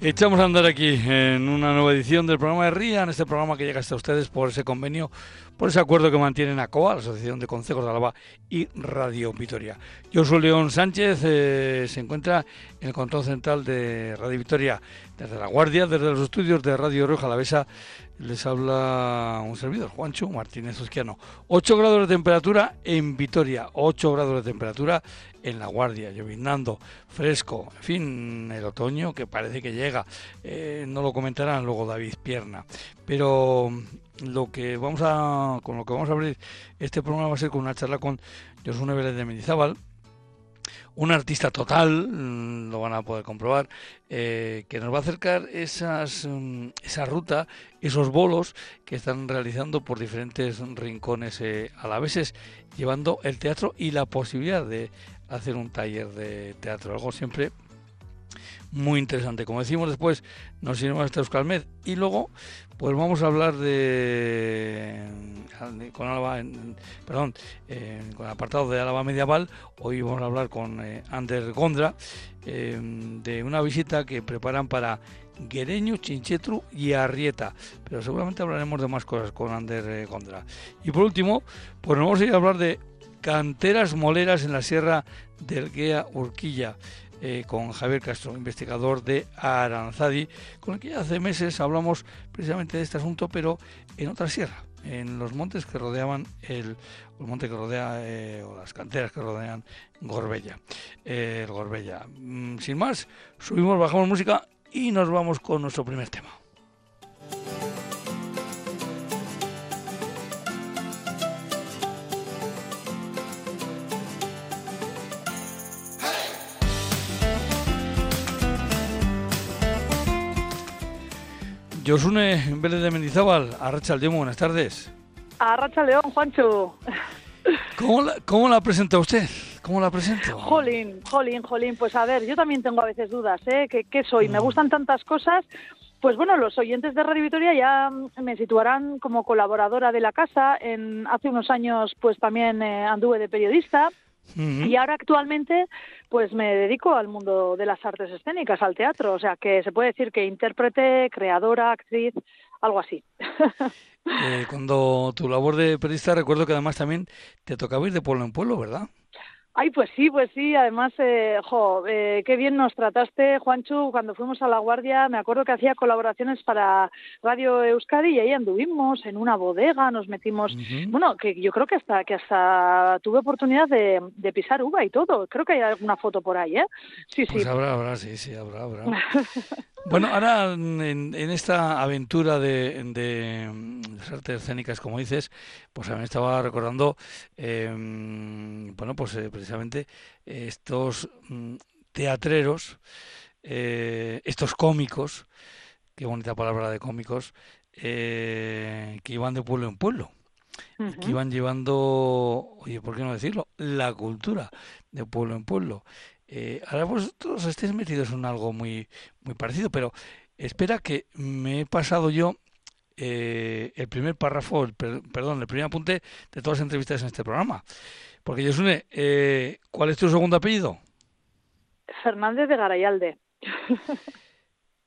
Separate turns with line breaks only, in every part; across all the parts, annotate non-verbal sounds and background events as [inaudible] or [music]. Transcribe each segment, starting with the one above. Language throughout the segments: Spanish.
Echamos a andar aquí en una nueva edición del programa de RIA, en este programa que llega hasta ustedes por ese convenio, por ese acuerdo que mantienen ACOA, la Asociación de Consejos de Álava y Radio Vitoria. Yo soy León Sánchez, eh, se encuentra en el control central de Radio Vitoria, desde La Guardia, desde los estudios de Radio Rioja Alavesa, les habla un servidor, Juancho Martínez Osquiano. 8 grados de temperatura en Vitoria, 8 grados de temperatura en La Guardia, llovinando, fresco, en fin, el otoño que parece que llega. Eh, no lo comentarán luego David Pierna. Pero lo que vamos a, con lo que vamos a abrir este programa va a ser con una charla con Josune Vélez de Mendizábal, un artista total, mm, lo van a poder comprobar, eh, que nos va a acercar esas, mm, esa ruta, esos bolos que están realizando por diferentes rincones eh, alaveses, llevando el teatro y la posibilidad de hacer un taller de teatro, algo siempre muy interesante. Como decimos después, nos iremos hasta Euskalmed y luego pues vamos a hablar de, con Álava, perdón, eh, con el apartado de Álava Medieval. Hoy vamos a hablar con eh, Ander Gondra eh, de una visita que preparan para Guereño, Chinchetru y Arrieta. Pero seguramente hablaremos de más cosas con Ander Gondra. Y por último, pues nos vamos a ir a hablar de canteras moleras en la Sierra del Guea Urquilla. Eh, con Javier Castro, investigador de Aranzadi, con el que hace meses hablamos precisamente de este asunto, pero en otra sierra, en los montes que rodeaban el, monte que rodea eh, o las canteras que rodean Gorbella, eh, el Gorbella. Mm, sin más, subimos, bajamos música y nos vamos con nuestro primer tema. Josune Vélez de Mendizábal, Arracha León, buenas tardes.
Arracha León, Juancho.
¿Cómo la, ¿Cómo la presenta usted? ¿Cómo la presento?
Jolín, jolín, jolín. Pues a ver, yo también tengo a veces dudas, ¿eh? ¿Qué, soy? Me mm. gustan tantas cosas. Pues bueno, los oyentes de Radio Vitoria ya me situarán como colaboradora de la casa. En, hace unos años, pues también eh, anduve de periodista. Y ahora actualmente, pues me dedico al mundo de las artes escénicas, al teatro. O sea, que se puede decir que intérprete, creadora, actriz, algo así.
Eh, cuando tu labor de periodista, recuerdo que además también te tocaba ir de pueblo en pueblo, ¿verdad?
Ay, pues sí, pues sí. Además, eh, jo, eh, qué bien nos trataste, Juancho, cuando fuimos a La Guardia. Me acuerdo que hacía colaboraciones para Radio Euskadi y ahí anduvimos en una bodega, nos metimos. Bueno, que yo creo que hasta que hasta tuve oportunidad de, pisar uva y todo. Creo que hay alguna foto por ahí, ¿eh?
Sí, pues sí. habrá, habrá, sí, sí, habrá, habrá. [laughs] Bueno, ahora en, esta aventura de, las artes escénicas, como dices, pues a mí me estaba recordando, em, bueno, pues eh, precisamente estos mm, teatreros, eh, estos cómicos, qué bonita palabra de cómicos, eh, que iban de pueblo en pueblo. que iban llevando, oye, ¿por qué no decirlo? La cultura de pueblo en pueblo. Eh, ahora vosotros estéis metidos en algo muy, muy parecido, pero espera que me he pasado yo eh, el primer párrafo, perdón, el primer apunte de todas las entrevistas en este programa. Porque Yosune, eh, ¿cuál es tu segundo apellido?
Fernández de Garayalde. [laughs]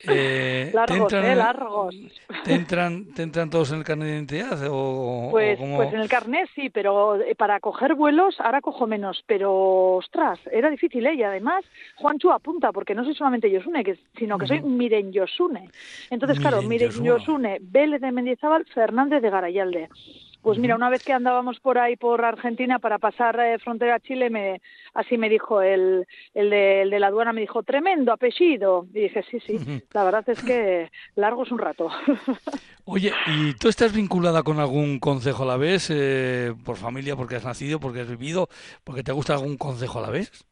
Eh,
largos, ¿te entran, eh, largos. [laughs]
¿te entran, ¿Te entran todos en el carnet de identidad? O,
pues, pues en el carnet sí, pero eh, para coger vuelos ahora cojo menos. Pero, ostras, era difícil, ¿eh? Y además, Juancho apunta, porque no soy solamente Yosune, que, sino que soy Miren Yosune. Entonces, claro, Miren Yosune, Vélez de Mendizábal, Fernández de Garayalde. Pues mira, una vez que andábamos por ahí por Argentina para pasar eh, frontera a Chile, me, así me dijo el, el, de, el de la aduana, me dijo, tremendo apellido. Y dije, sí, sí, la verdad es que largo es un rato. [laughs]
Oye, ¿y tú estás vinculada con algún consejo a la vez? Eh, ¿Por familia, porque has nacido, porque has vivido, porque te gusta algún consejo a la vez?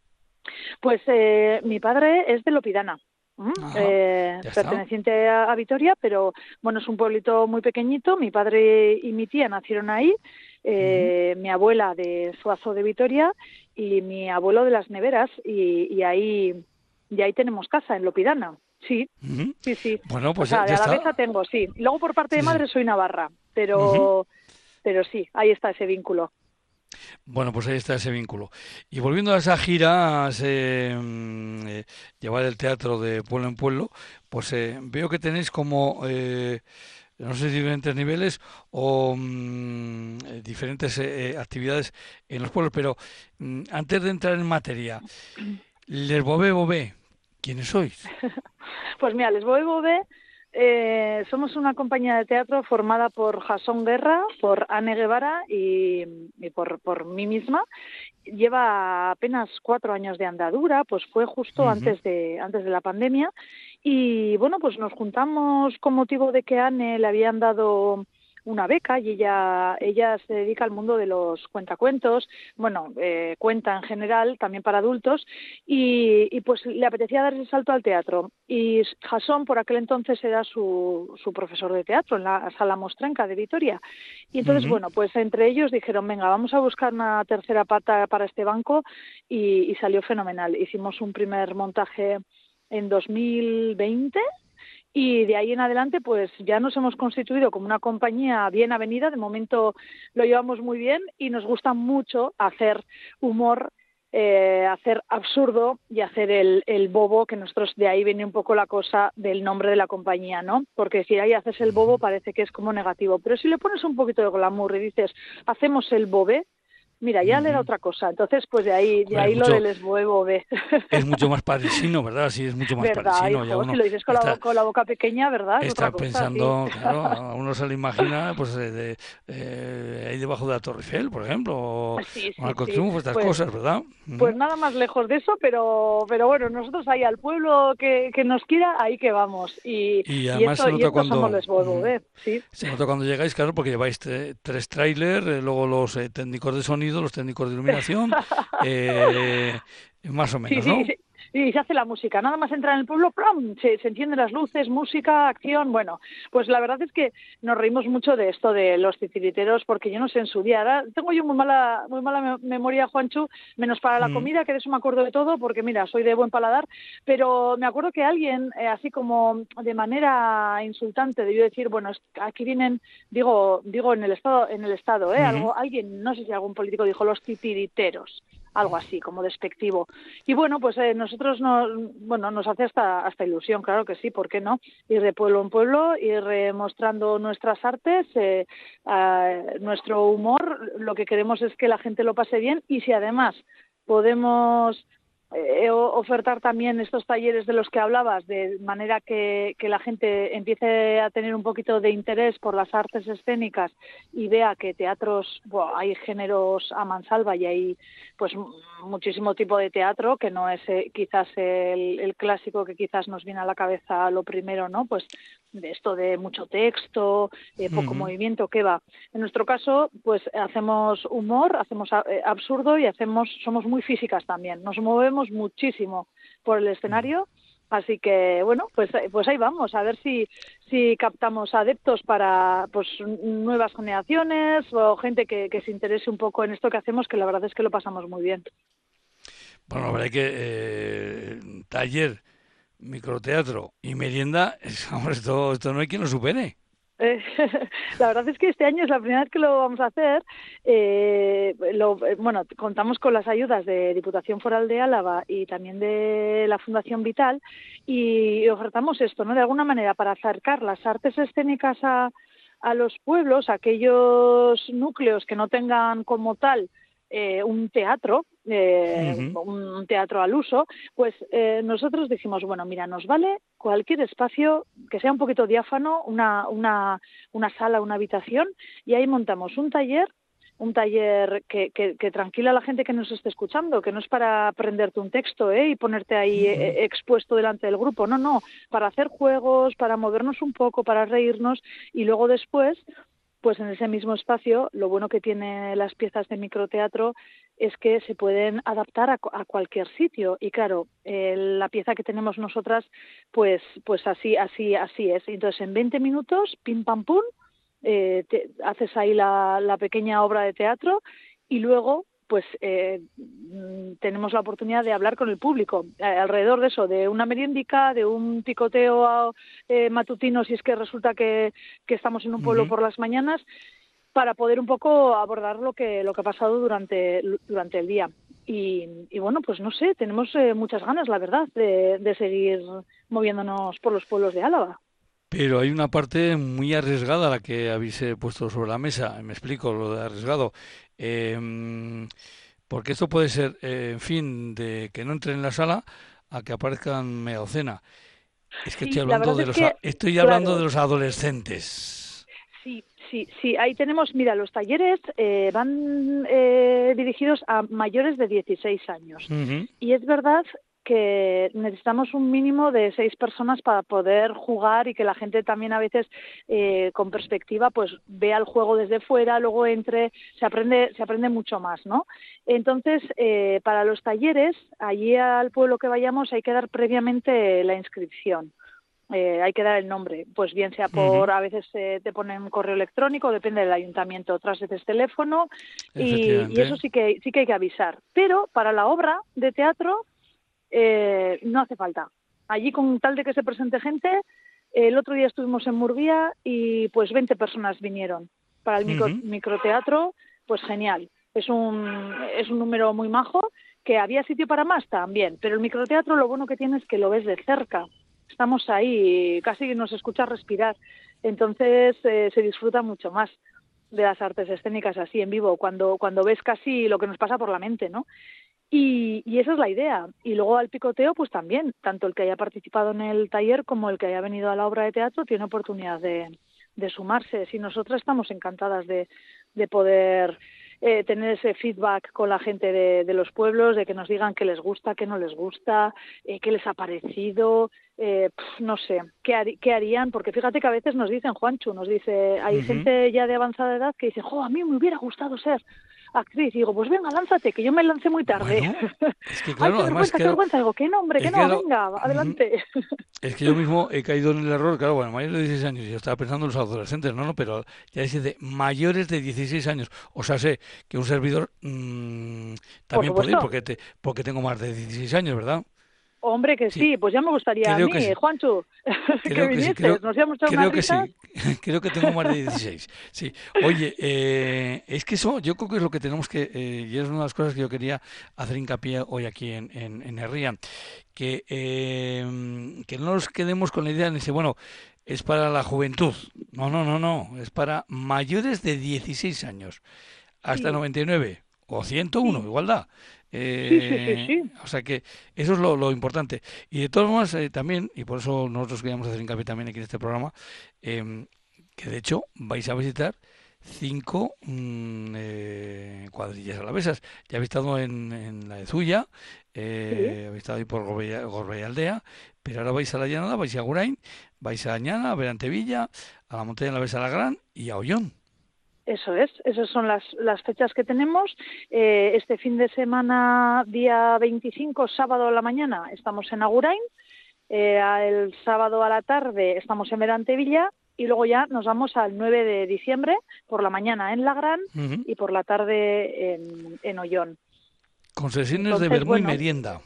Pues eh, mi padre es de Lopidana eh, perteneciente a, Vitoria, pero bueno, es un pueblito muy pequeñito. Mi padre y mi tía nacieron ahí, eh, mi abuela de Suazo de Vitoria y mi abuelo de las Neveras, y, ahí y ahí tenemos casa en Lopidana. Sí, sí, sí.
Bueno, pues
de la tengo, sí. Luego por parte de madre soy navarra, pero, pero sí, ahí está ese vínculo.
Bueno, pues ahí está ese vínculo. Y volviendo a esa gira, a mm, eh, llevar el teatro de pueblo en pueblo, pues eh, veo que tenéis como, eh, no sé, diferentes niveles o mm, diferentes actividades en los pueblos, pero mm, antes de entrar en materia, [clears throat] Les Bobé Bobé, ¿quiénes sois?
pues mira, Les Bobé Bobé eh, somos una compañía de teatro formada por Jason Guerra, por Anne Guevara y, por, por, mí misma. Lleva apenas cuatro años de andadura, pues fue justo antes, de, antes de la pandemia. Y bueno, pues nos juntamos con motivo de que Anne le habían dado una beca y ella, ella se dedica al mundo de los cuentacuentos, bueno, eh, cuenta en general, también para adultos, y, pues le apetecía dar ese salto al teatro. Y Jason por aquel entonces era su, su profesor de teatro en la sala Mostrenca de Vitoria. Y entonces, bueno, pues entre ellos dijeron, venga, vamos a buscar una tercera pata para este banco y, y salió fenomenal. Hicimos un primer montaje en 2020 y de ahí en adelante pues ya nos hemos constituido como una compañía bien avenida, de momento lo llevamos muy bien y nos gusta mucho hacer humor, eh, hacer absurdo y hacer el, el, bobo, que nosotros de ahí viene un poco la cosa del nombre de la compañía, ¿no? Porque si ahí haces el bobo parece que es como negativo, pero si le pones un poquito de glamour y dices hacemos el bobe, Mira, ya le da otra cosa. Entonces, pues de ahí, de ahí lo del esbuevo ve.
Es mucho más [laughs] parisino, ¿verdad? Sí, es mucho más
¿verdad,
parisino.
ya uno si lo dices con, la, con, la, boca pequeña, ¿verdad?
Está pensando, claro, [laughs] a uno se le imagina, pues, de, eh, ahí debajo de la Torre Eiffel, por ejemplo, o pues sí, sí, Triunfo, estas pues, cosas, ¿verdad?
Pues nada más lejos de eso, pero, pero bueno, nosotros ahí al pueblo que, que nos quiera, ahí que vamos. Y,
y además se nota cuando,
somos ¿sí?
Se nota cuando llegáis, claro, porque lleváis tres trailers, eh, luego los eh, técnicos de sonido, los técnicos de iluminación, [laughs] eh, más o menos, ¿no?
Y se hace la música. Nada más entrar en el pueblo, Se, se, encienden las luces, música, acción. Bueno, pues la verdad es que nos reímos mucho de esto de los titiriteros, porque yo no sé en su día. Ahora tengo yo muy mala, muy mala memoria, Juanchu, menos para la mm. comida, que de eso me acuerdo de todo, porque mira, soy de buen paladar, pero me acuerdo que alguien, eh, así como de manera insultante, debió decir, bueno, aquí vienen, digo, digo en el estado, en el estado, ¿eh? Algo, alguien, no sé si algún político dijo los titiriteros algo así, como despectivo. Y bueno, pues eh, nosotros nos, bueno, nos hace hasta, hasta ilusión, claro que sí, ¿por qué no? Ir de pueblo en pueblo, ir mostrando nuestras artes, eh, nuestro humor, lo que queremos es que la gente lo pase bien y si además podemos eh, ofertar también estos talleres de los que hablabas, de manera que, que, la gente empiece a tener un poquito de interés por las artes escénicas y vea que teatros, bueno, hay géneros a mansalva y hay pues muchísimo tipo de teatro, que no es eh, quizás el, el, clásico que quizás nos viene a la cabeza lo primero, ¿no? Pues de esto de mucho texto, eh, poco movimiento, ¿qué va? En nuestro caso, pues hacemos humor, hacemos eh, absurdo y hacemos, somos muy físicas también, nos movemos muchísimo por el escenario, así que bueno, pues, pues ahí vamos, a ver si, si captamos adeptos para pues nuevas generaciones o gente que, que se interese un poco en esto que hacemos, que la verdad es que lo pasamos muy bien.
Bueno, la verdad que eh, taller microteatro y merienda, esto, esto no hay quien lo supere.
Eh, [laughs] la verdad es que este año es la primera vez que lo vamos a hacer. Eh, lo, eh, bueno, contamos con las ayudas de Diputación Foral de Álava y también de la Fundación Vital y ofertamos esto, ¿no? De alguna manera para acercar las artes escénicas a, a los pueblos, aquellos núcleos que no tengan como tal eh, un teatro, eh, un teatro al uso, pues eh, nosotros dijimos, bueno, mira, nos vale cualquier espacio que sea un poquito diáfano, una, una, una sala, una habitación, y ahí montamos un taller un taller que, que, que, tranquila a la gente que nos esté escuchando, que no es para aprenderte un texto ¿eh? y ponerte ahí expuesto delante del grupo, no, no, para hacer juegos, para movernos un poco, para reírnos y luego después pues en ese mismo espacio lo bueno que tiene las piezas de microteatro es que se pueden adaptar a, cualquier sitio. Y claro eh, la pieza que tenemos nosotras pues pues así así así es. Entonces en 20 minutos pim pam pum eh, haces ahí la pequeña obra de teatro y luego pues eh, mm, tenemos la oportunidad de hablar con el público eh, alrededor de eso, de una meriendica, de un picoteo eh, matutino si es que resulta que, estamos en un pueblo por las mañanas para poder un poco abordar lo que lo que ha pasado durante durante el día. Y, bueno, pues no sé, tenemos eh, muchas ganas, la verdad, de, de seguir moviéndonos por los pueblos de Álava.
Pero hay una parte muy arriesgada la que habéis eh, puesto sobre la mesa. Me explico lo de arriesgado. Eh, porque esto puede ser, eh, en fin, de que no entre en la sala a que aparezcan media docena. Es que estoy hablando de los estoy hablando de los adolescentes.
Sí, sí, sí. Ahí tenemos, mira, los talleres eh, van eh, dirigidos a mayores de 16 años. Y es verdad que necesitamos un mínimo de seis personas para poder jugar y que la gente también a veces eh, con perspectiva pues vea el juego desde fuera, luego entre, se aprende, se aprende mucho más, ¿no? Entonces, eh, para los talleres, allí al pueblo que vayamos hay que dar previamente la inscripción. Eh, hay que dar el nombre, pues bien sea por, a veces te ponen un correo electrónico, depende del ayuntamiento, otras veces teléfono, y, y, eso sí que, sí que hay que avisar. Pero para la obra de teatro eh, no hace falta. Allí con tal de que se presente gente, el otro día estuvimos en Murguía y pues 20 personas vinieron para el microteatro, pues genial. Es un, es un número muy majo, que había sitio para más también, pero el microteatro lo bueno que tiene es que lo ves de cerca. Estamos ahí, casi nos escucha respirar. Entonces eh, se disfruta mucho más de las artes escénicas así en vivo, cuando, cuando ves casi lo que nos pasa por la mente, ¿no? Y, y, esa es la idea. Y luego al picoteo, pues también, tanto el que haya participado en el taller como el que haya venido a la obra de teatro tiene oportunidad de, de sumarse. Si nosotras estamos encantadas de, de poder eh, tener ese feedback con la gente de, de, los pueblos, de que nos digan qué les gusta, qué no les gusta, eh, qué les ha parecido, eh, no sé, qué, qué, harían, porque fíjate que a veces nos dicen, Juanchu, nos dice, hay gente ya de avanzada edad que dice, jo, a mí me hubiera gustado ser actriz. Y digo, pues venga, lánzate, que yo me lancé muy tarde. [laughs]
es que claro,
Ay, qué vergüenza, qué vergüenza. Digo, qué nombre, que no, venga, adelante.
Es que yo mismo he caído en el error, claro, bueno, mayores de 16 años, yo estaba pensando en los adolescentes, no, no, pero ya dice de mayores de 16 años. O sea, sé que un servidor mmm, también puede ir porque, te, porque tengo más de 16 años, ¿verdad?
Hombre, que sí, pues ya me gustaría creo a mí, sí. Juancho, [laughs] que vinieses, sí. creo, nos íbamos
creo
que
sí, [laughs] creo que tengo más de 16. Sí, oye, eh, es que eso yo creo que es lo que tenemos que, eh, y es una de las cosas que yo quería hacer hincapié hoy aquí en, en, en Herría, que, eh, que no nos quedemos con la idea de decir, bueno, es para la juventud. No, no, no, no, es para mayores de 16 años, hasta sí. 99 o 101, igualdad.
Eh, sí, sí, sí,
o sea que eso es lo, lo importante. Y de todas formas, eh, también, y por eso nosotros queríamos hacer hincapié también aquí en este programa, eh, que de hecho vais a visitar cinco mmm, eh, cuadrillas alavesas. Ya habéis estado en, en la de Zuya, eh, habéis estado ahí por Gorbella Aldea, pero ahora vais a la Llanada, vais a Gurain, vais a Añana, a Berantevilla, a la Montaña de la Besa la Gran y a Ollón.
Eso es, esas son las, las fechas que tenemos. Eh, este fin de semana, día 25, sábado a la mañana, estamos en Agurain. Eh, el sábado a la tarde estamos en Merantevilla y luego ya nos vamos al 9 de diciembre por la mañana en La Gran uh -huh. y por la tarde en, en Ollón.
Con sesiones de bueno, y merienda.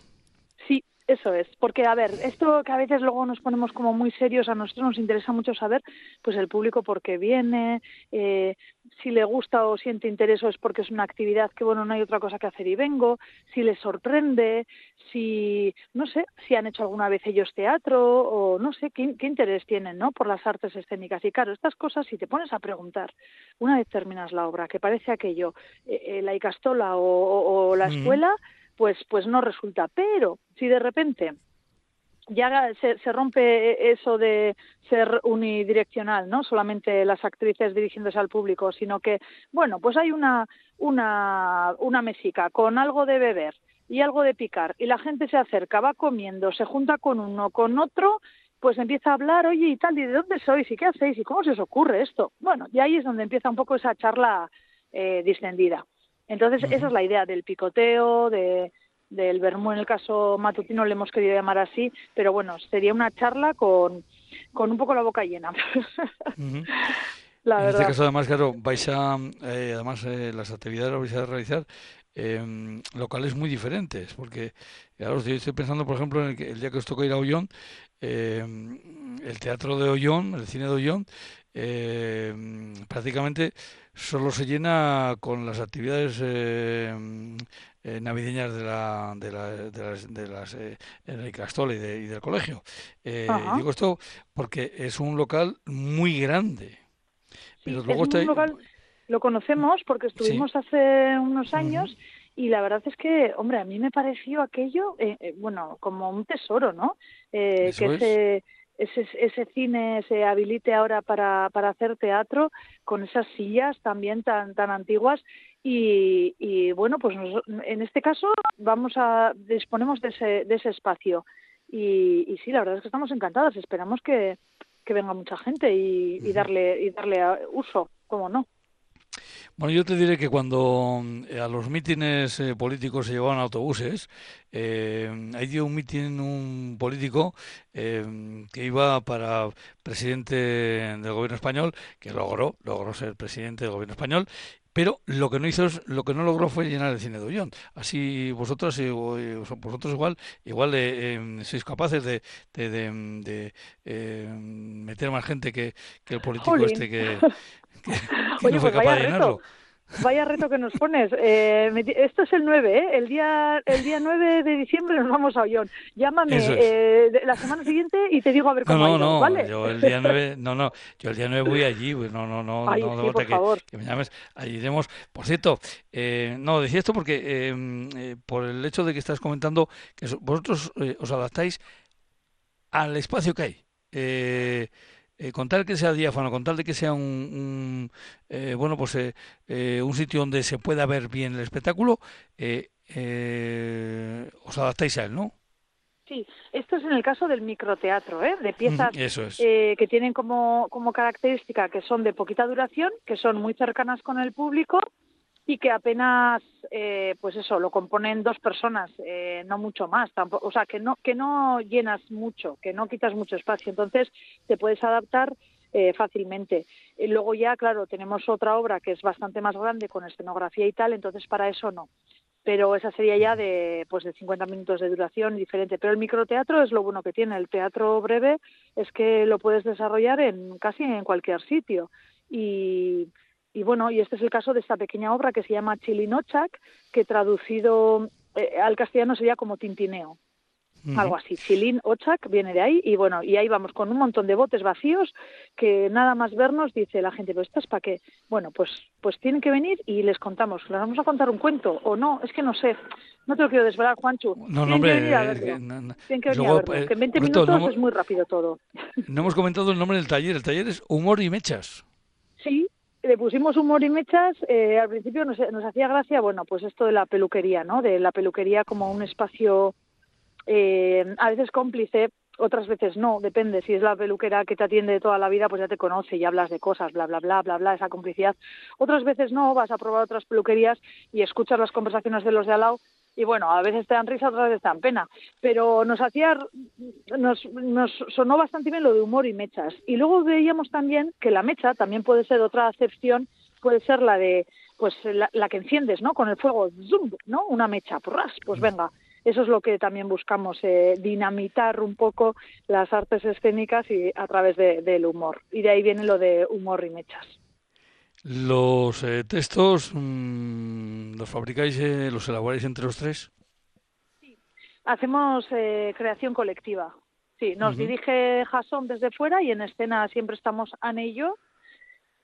Eso es, porque a ver, esto que a veces luego nos ponemos como muy serios, a nosotros nos interesa mucho saber, pues el público por qué viene, eh, si le gusta o siente interés o es porque es una actividad que bueno no hay otra cosa que hacer y vengo, si les sorprende, si no sé, si han hecho alguna vez ellos teatro o no sé qué, qué interés tienen, ¿no? Por las artes escénicas y claro estas cosas si te pones a preguntar una vez terminas la obra que parece aquello eh, eh, la Icastola o, o, o la escuela mm pues pues no resulta. Pero si de repente ya se, se, rompe eso de ser unidireccional, no solamente las actrices dirigiéndose al público, sino que, bueno, pues hay una, una, una mesica con algo de beber y algo de picar y la gente se acerca, va comiendo, se junta con uno, con otro, pues empieza a hablar, oye, y tal, ¿y de dónde sois? ¿Y qué hacéis? ¿Y cómo se os ocurre esto? Bueno, y ahí es donde empieza un poco esa charla eh, distendida. Entonces, uh -huh. esa es la idea del picoteo, de, del Bermú, en el caso matutino le hemos querido llamar así, pero bueno, sería una charla con, con un poco la boca llena.
Uh [laughs] -huh. la en verdad. este caso, además, claro, vais a, eh, además, eh, las actividades las vais a realizar eh, locales muy diferentes, porque, claro, yo estoy pensando, por ejemplo, en el, que, el día que os toca ir a Ollón, eh, el teatro de Ollón, el cine de Ollón, eh, prácticamente solo se llena con las actividades eh, eh, navideñas de la de, la, de las, de las eh, y, de, y, del colegio. Eh, digo esto porque es un local muy grande.
Pero luego es un local, lo conocemos porque estuvimos hace unos años. Y la verdad es que, hombre, a mí me pareció aquello, eh, bueno, como un tesoro, ¿no? que ese, ese, ese cine se habilite ahora para, para hacer teatro con esas sillas también tan, tan antiguas y, y bueno, pues en este caso vamos a disponemos de ese, de ese espacio y, y sí, la verdad es que estamos encantadas. Esperamos que, que venga mucha gente y, y darle y darle uso, como no.
Bueno, yo te diré que cuando eh, a los mítines eh, políticos se llevaban autobuses, eh, ahí dio un mitin un político eh, que iba para presidente del gobierno español, que logró, logró ser presidente del gobierno español, pero lo que no hizo es, lo que no logró fue llenar el cine de Ullón. Así vosotros vosotros igual igual sois capaces de, de, meter más gente que, que el político este que, [laughs]
Oye, pues vaya reto. Vaya reto que nos pones. Eh, esto es el 9, ¿eh? El día, el día 9 de diciembre nos vamos a Ollón. Llámame eh, la semana siguiente y te digo a ver cómo
no, no, no, Yo el día 9, no, no, yo el día 9 voy allí. Pues no, no, no, no,
por favor.
Que, me llames. Allí iremos. Por cierto, eh, no, decía esto porque em, eh, por el hecho de que estás comentando que vosotros eh, os adaptáis al espacio que hay. Eh, eh, con tal que sea diáfano, con tal de que sea un, eh, bueno pues eh, eh, un sitio donde se pueda ver bien el espectáculo, eh, os adaptáis a él, ¿no?
Sí, esto es en el caso del microteatro, ¿eh? de piezas que tienen como, como característica que son de poquita duración, que son muy cercanas con el público y que apenas eh, pues eso lo componen dos personas eh, no mucho más tampoco o sea que no que no llenas mucho que no quitas mucho espacio. Entonces te puedes adaptar eh, fácilmente. Y luego ya claro tenemos otra obra que es bastante más grande con escenografía y tal entonces para eso no. Pero esa sería ya de pues de 50 minutos de duración diferente. Pero el microteatro es lo bueno que tiene. El teatro breve es que lo puedes desarrollar en casi en cualquier sitio. Y y bueno, y este es el caso de esta pequeña obra que se llama Chilinochak, que traducido eh, al castellano sería como tintineo. Algo así, Chilin Ochak viene de ahí y bueno, y ahí vamos con un montón de botes vacíos que nada más vernos dice la gente, pero ¿estás para qué? Bueno, pues pues tienen que venir y les contamos, les vamos a contar un cuento o no, es que no sé, no te lo quiero desvelar, Juancho.
No, no, hombre,
Tienen que venir a verlo, que en 20 minutos es muy rápido todo. [laughs]
No hemos comentado el nombre del taller, el taller es Humor y Mechas.
Sí, le pusimos humor y mechas, eh, al principio nos, hacía gracia, bueno, pues esto de la peluquería, ¿no? De la peluquería como un espacio eh, a veces cómplice, otras veces no, depende. Si es la peluquera que te atiende toda la vida, pues ya te conoce y hablas de cosas, bla, bla, bla, bla, bla, esa complicidad. Otras veces no, vas a probar otras peluquerías y escuchas las conversaciones de los de al lado y bueno, a veces te dan risa, otras veces te dan pena, pero nos hacía, nos, nos sonó bastante bien lo de humor y mechas. Y luego veíamos también que la mecha también puede ser otra acepción, puede ser la de, pues la, la que enciendes, ¿no? Con el fuego, zoom, ¿no? Una mecha, ¡pras! pues venga. Eso es lo que también buscamos, eh, dinamitar un poco las artes escénicas y a través de, del humor. Y de ahí viene lo de humor y mechas.
¿Los eh, textos mmm, los fabricáis, eh, los elaboráis entre los tres?
Sí, hacemos eh, creación colectiva. Sí, nos uh -huh. dirige Jason desde fuera y en escena siempre estamos Anne y yo,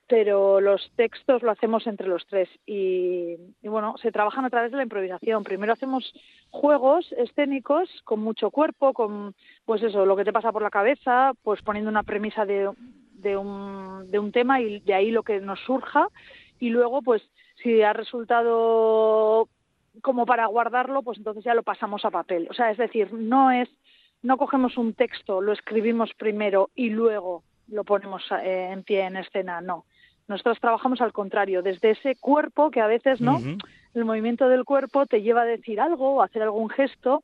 pero los textos lo hacemos entre los tres y, y, bueno, se trabajan a través de la improvisación. Primero hacemos juegos escénicos con mucho cuerpo, con pues eso, lo que te pasa por la cabeza, pues poniendo una premisa de de un, de un tema y de ahí lo que nos surja. Y luego pues si ha resultado como para guardarlo pues entonces ya lo pasamos a papel. O sea es decir no es no cogemos un texto lo escribimos primero y luego lo ponemos eh, en pie en escena no. Nosotros trabajamos al contrario desde ese cuerpo que a veces no uh -huh. el movimiento del cuerpo te lleva a decir algo o hacer algún gesto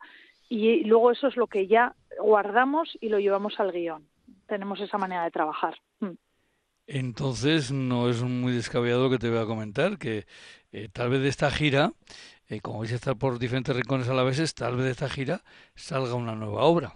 y luego eso es lo que ya guardamos y lo llevamos al guion tenemos esa manera de trabajar. Mm.
Entonces, no es muy descabellado lo que te voy a comentar, que eh, tal vez de esta gira, eh, como vais a estar por diferentes rincones a la vez, tal vez de esta gira salga una nueva obra.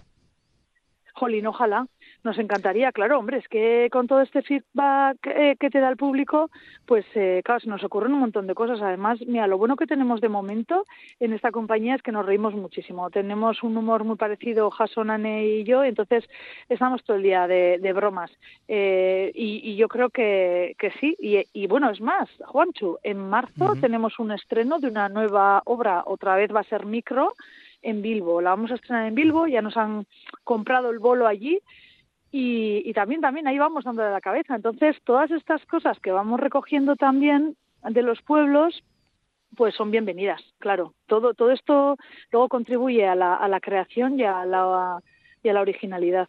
Jolín, ojalá. Nos encantaría, claro, hombre, es que con todo este feedback eh, que te da el público, pues eh, claro, se nos ocurren un montón de cosas. Además, mira, lo bueno que tenemos de momento en esta compañía es que nos reímos muchísimo. Tenemos un humor muy parecido, Jason, Anne y yo, entonces estamos todo el día de, bromas. Eh, y, yo creo que, que sí. Y, bueno, es más, Juanchu, en marzo tenemos un estreno de una nueva obra, otra vez va a ser micro, en Bilbo. La vamos a estrenar en Bilbo, ya nos han comprado el bolo allí y, también, también ahí vamos dándole la cabeza. Entonces, todas estas cosas que vamos recogiendo también de los pueblos, pues son bienvenidas, claro. Todo, todo esto luego contribuye a la, a la creación y a la, y a la originalidad.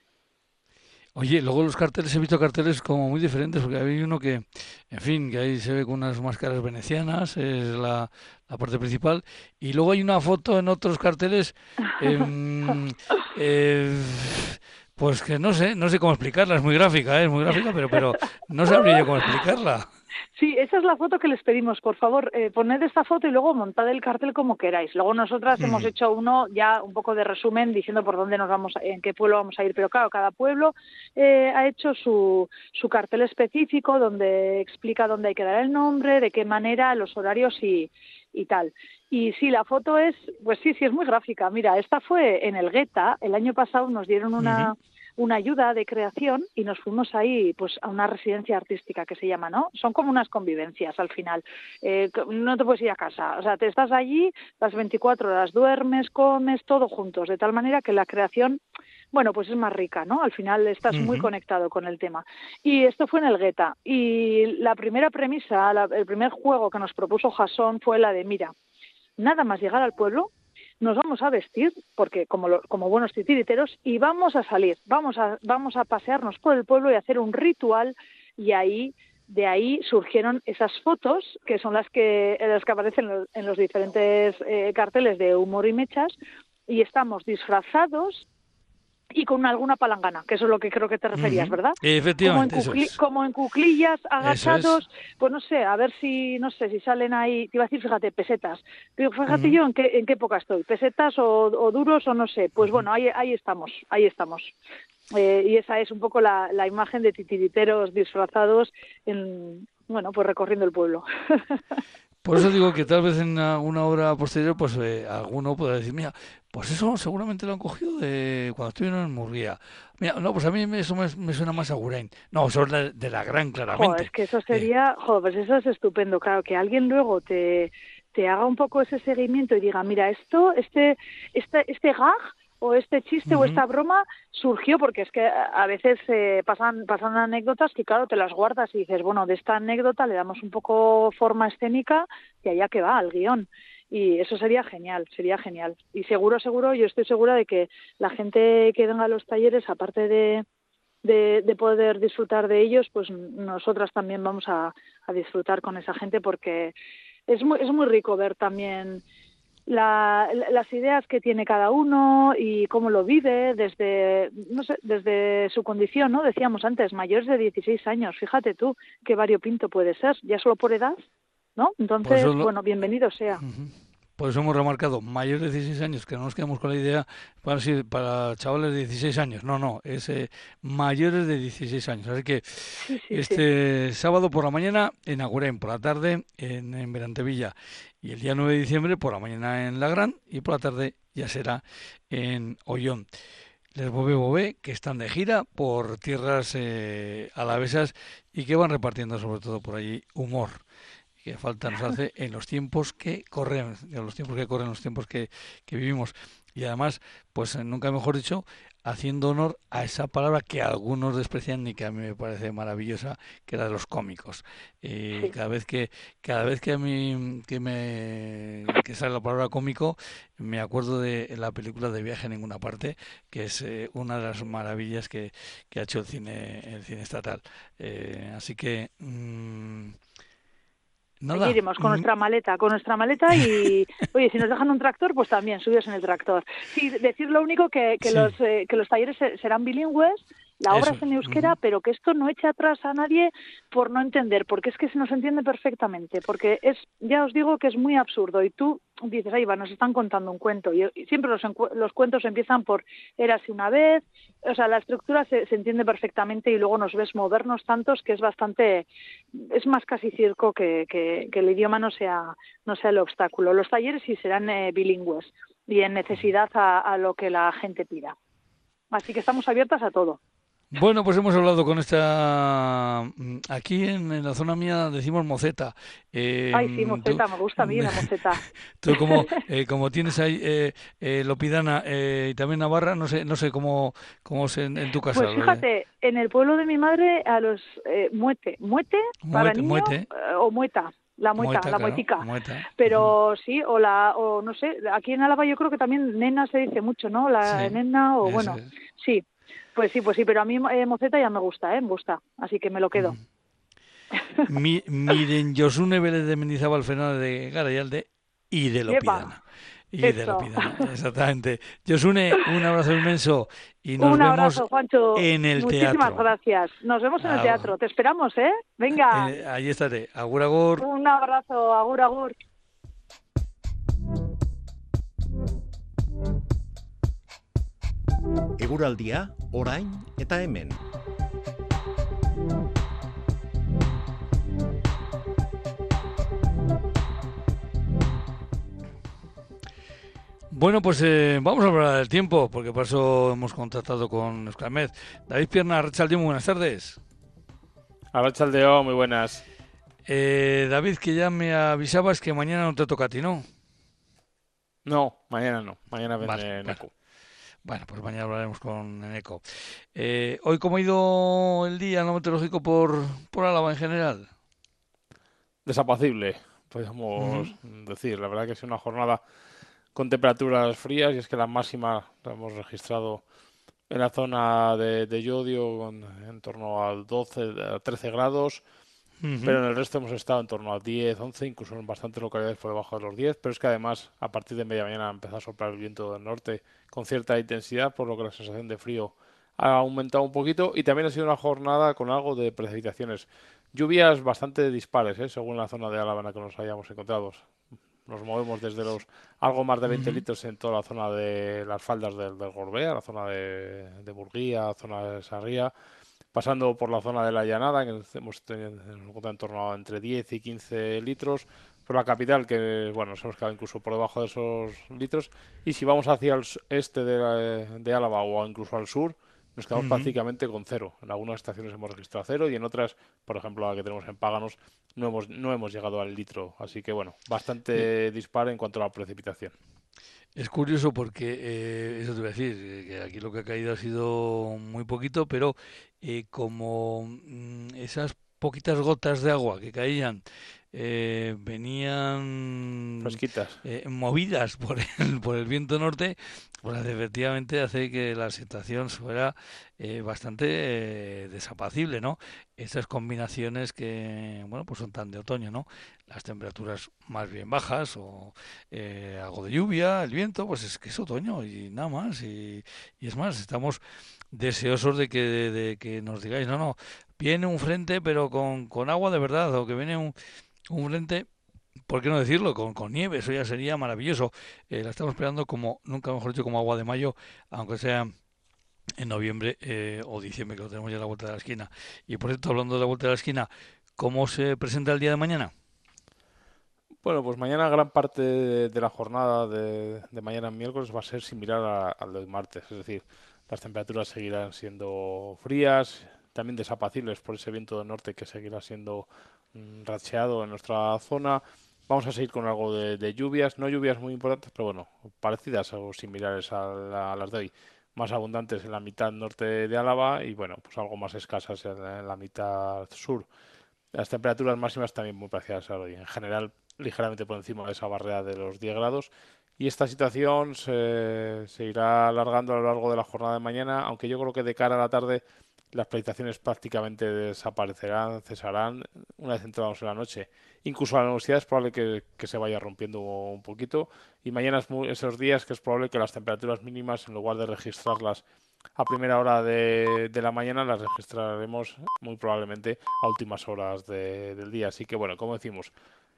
Oye, luego los carteles, he visto carteles como muy diferentes, porque hay uno que, en fin, que ahí se ve con unas máscaras venecianas, es la, la parte principal, y luego hay una foto en otros carteles, [laughs] em, eh, pues que no sé, no sé cómo explicarla, es muy gráfica, ¿eh? es muy gráfica, pero, pero no sabría yo cómo explicarla.
Sí, esa es la foto que les pedimos. Por favor, eh, poned esta foto y luego montad el cartel como queráis. Luego nosotras hemos hecho uno ya un poco de resumen diciendo por dónde nos vamos, en qué pueblo vamos a ir. Pero claro, cada pueblo eh, ha hecho su, su cartel específico donde explica dónde hay que dar el nombre, de qué manera, los horarios y, y tal. Y sí, la foto es, pues sí, sí, es muy gráfica. Mira, esta fue en el Guetta. El año pasado nos dieron una una ayuda de creación y nos fuimos ahí pues a una residencia artística que se llama, ¿no? Son como unas convivencias al final. Eh, no te puedes ir a casa, o sea, te estás allí las 24 horas, duermes, comes, todo juntos, de tal manera que la creación bueno, pues es más rica, ¿no? Al final estás muy conectado con el tema. Y esto fue en el Guetta. Y la primera premisa, el primer juego que nos propuso Jason fue la de, mira, nada más llegar al pueblo, nos vamos a vestir, porque como, como buenos titiriteros, y vamos a salir, vamos a, vamos a pasearnos por el pueblo y hacer un ritual, y ahí de ahí surgieron esas fotos que son las que las que aparecen en los, diferentes eh, carteles de humor y mechas y estamos disfrazados y con alguna palangana, que eso es lo que creo que te referías, ¿verdad?
Efectivamente.
Como en, cuclillas, agachados, pues no sé, a ver si, no sé, si salen ahí, te iba a decir, fíjate, pesetas. Fíjate yo en qué, en qué época estoy, pesetas o, duros o no sé. Pues bueno, ahí, ahí estamos, ahí estamos. Eh, y esa es un poco la, la imagen de titiriteros disfrazados en, bueno, pues recorriendo el pueblo. [laughs]
Por eso digo que tal vez en una, obra posterior, pues eh, alguno pueda decir, mira, pues eso seguramente lo han cogido de cuando estuvieron en Murguía. Mira, no, pues a mí eso me, suena más a Gurain. No, eso es de, la gran, claramente. Joder,
es que eso sería, joder, pues eso es estupendo. Claro, que alguien luego te, te haga un poco ese seguimiento y diga, mira, esto, este, este, este gag o este chiste o esta broma surgió porque es que a veces eh, pasan, pasan anécdotas que claro te las guardas y dices, bueno, de esta anécdota le damos un poco forma escénica y allá que va, al guion. Y eso sería genial, sería genial. Y seguro, seguro, yo estoy segura de que la gente que venga a los talleres, aparte de, de, poder disfrutar de ellos, pues nosotras también vamos a, a disfrutar con esa gente porque es muy, es muy rico ver también la, las ideas que tiene cada uno y cómo lo vive desde, no sé, desde su condición, ¿no? Decíamos antes, mayores de 16 años, fíjate tú qué variopinto puede ser, ya solo por edad, ¿no? Entonces, bueno, bienvenido sea.
Por eso hemos remarcado mayores de 16 años, que no nos quedemos con la idea para, para chavales de 16 años. No, no, es eh, mayores de 16 años. Así que este sábado por la mañana en Agurén, por la tarde en, en Verantevilla y el día 9 de diciembre por la mañana en La Gran y por la tarde ya será en Ollón. Les Bobé Bobé, que están de gira por tierras eh, alavesas y que van repartiendo sobre todo por allí humor que falta nos hace en los tiempos que corren, en los tiempos que corren, los tiempos que, que vivimos. Y además, pues nunca mejor dicho, haciendo honor a esa palabra que algunos desprecian y que a mí me parece maravillosa, que era de los cómicos. Y cada vez que cada vez que a mí que me que sale la palabra cómico, me acuerdo de la película de Viaje a ninguna parte, que es eh, una de las maravillas que, que, ha hecho el cine el cine estatal. Eh, así que mm,
Nada. iremos con nuestra maleta, con nuestra maleta y, [laughs] oye, si nos dejan un tractor, pues también, subidos en el tractor. Sí, decir lo único que, que los, eh, que los talleres serán bilingües La obra es en euskera, pero que esto no eche atrás a nadie por no entender, porque es que se nos entiende perfectamente, porque es, ya os digo que es muy absurdo y tú dices, ahí va, nos están contando un cuento y, siempre los, los, cuentos empiezan por era así una vez, o sea, la estructura se, se, entiende perfectamente y luego nos ves movernos tantos que es bastante, es más casi circo que, que, que el idioma no sea, no sea el obstáculo. Los talleres sí serán eh, bilingües y en necesidad a, a lo que la gente pida. Así que estamos abiertas a todo.
Bueno, pues hemos hablado con esta. Mm, aquí en, la zona mía decimos moceta.
Eh, Ay, sí, moceta, me gusta a mí la moceta. [laughs]
Tú, como, eh, como tienes ahí eh, eh Lopidana eh, y también Navarra, no sé no sé cómo, cómo es en, tu casa.
Pues fíjate, en el pueblo de mi madre, a los muete, muete, para niño, o mueta la mueta, la muetica. Pero sí, o la, o no sé, aquí en Álava yo creo que también nena se dice mucho, ¿no? La nena, o bueno, sí, pues sí, pues sí, pero a mí eh, Moceta ya me gusta, ¿eh? Me gusta, así que me lo quedo.
Mi, miren, Josune Vélez de Mendizábal Fernando de Garayalde y de Lopidana. Y de Lopidana, exactamente. Josune, un abrazo inmenso y nos un abrazo, vemos Juancho. en el
Muchísimas
teatro.
Muchísimas gracias. Nos vemos en el teatro. Te esperamos, ¿eh? Venga.
Eh, ahí estaré. Agur, agur.
Un abrazo. Agur, agur.
Eguraldia, orain eta hemen.
Bueno, pues eh, vamos a hablar del tiempo, porque por eso hemos contactado con Euskalmed. David Pierna, muy buenas tardes.
Arrachaldeo, muy buenas.
Eh, David, que ya me avisabas que mañana no te toca a ti, ¿no?
No, mañana no. Mañana vendré Neco.
Bueno, pues mañana hablaremos con Eneco. Eh, ¿Hoy cómo ha ido el día no meteorológico por, por Álava en general?
Desapacible, podríamos decir. La verdad que es una jornada con temperaturas frías y es que la máxima la hemos registrado en la zona de, de Yodio en torno al 12, a 13 grados pero en el resto hemos estado en torno a 10, 11, incluso en bastantes localidades por debajo de los 10, pero es que además a partir de media mañana ha empezado a soplar el viento del norte con cierta intensidad, por lo que la sensación de frío ha aumentado un poquito y también ha sido una jornada con algo de precipitaciones. Lluvias bastante dispares, ¿eh? según la zona de Álava que nos hayamos encontrado. Nos movemos desde los algo más de 20 litros en toda la zona de las faldas del, del Gorbea, la zona de, de Burguía, zona de Sarría, pasando por la zona de la llanada, que hemos tenido en torno a entre 10 y 15 litros, por la capital, que bueno, nos hemos quedado incluso por debajo de esos litros, y si vamos hacia el este de, de Álava o incluso al sur, nos quedamos prácticamente con cero. En algunas estaciones hemos registrado cero y en otras, por ejemplo la que tenemos en Páganos, no hemos, no hemos llegado al litro. Así que bueno, bastante dispar en cuanto a la precipitación.
Es curioso porque, eh, eso te voy a decir, eh, que aquí lo que ha caído ha sido muy poquito, pero eh, como mm, esas poquitas gotas de agua que caían eh, venían eh, movidas por el, por el viento norte, pues efectivamente hace que la situación fuera eh, bastante desapacible, ¿no? Estas combinaciones que, bueno, pues son tan de otoño, ¿no? Las temperaturas más bien bajas o algo de lluvia, el viento, pues es que es otoño y nada más. Y, y es más, estamos deseosos de que, de, que nos digáis, no, no, viene un frente pero con, con agua de verdad o que viene un un frente, ¿por qué no decirlo? Con, con nieve, eso ya sería maravilloso. Eh, la estamos esperando como, nunca mejor dicho, como agua de mayo, aunque sea en noviembre eh, o diciembre, que lo tenemos ya a la vuelta de la esquina. Y por cierto, hablando de la vuelta de la esquina, ¿cómo se presenta el día de mañana?
Bueno, pues mañana gran parte de, la jornada de, de, mañana miércoles va a ser similar al del martes, es decir, las temperaturas seguirán siendo frías, también desapacibles por ese viento del norte que seguirá siendo racheado en nuestra zona. Vamos a seguir con algo de, lluvias, no lluvias muy importantes, pero bueno, parecidas o similares a, las de hoy. Más abundantes en la mitad norte de Álava y bueno, pues algo más escasas en la, mitad sur. Las temperaturas máximas también muy parecidas a hoy. En general, ligeramente por encima de esa barrera de los 10 grados. Y esta situación se irá alargando a lo largo de la jornada de mañana, aunque yo creo que de cara a la tarde las precipitaciones prácticamente desaparecerán, cesarán una vez entrados en la noche. Incluso la universidad es probable que, se vaya rompiendo un poquito y mañana es esos días que es probable que las temperaturas mínimas, en lugar de registrarlas a primera hora de, la mañana, las registraremos muy probablemente a últimas horas del día. Así que bueno, como decimos,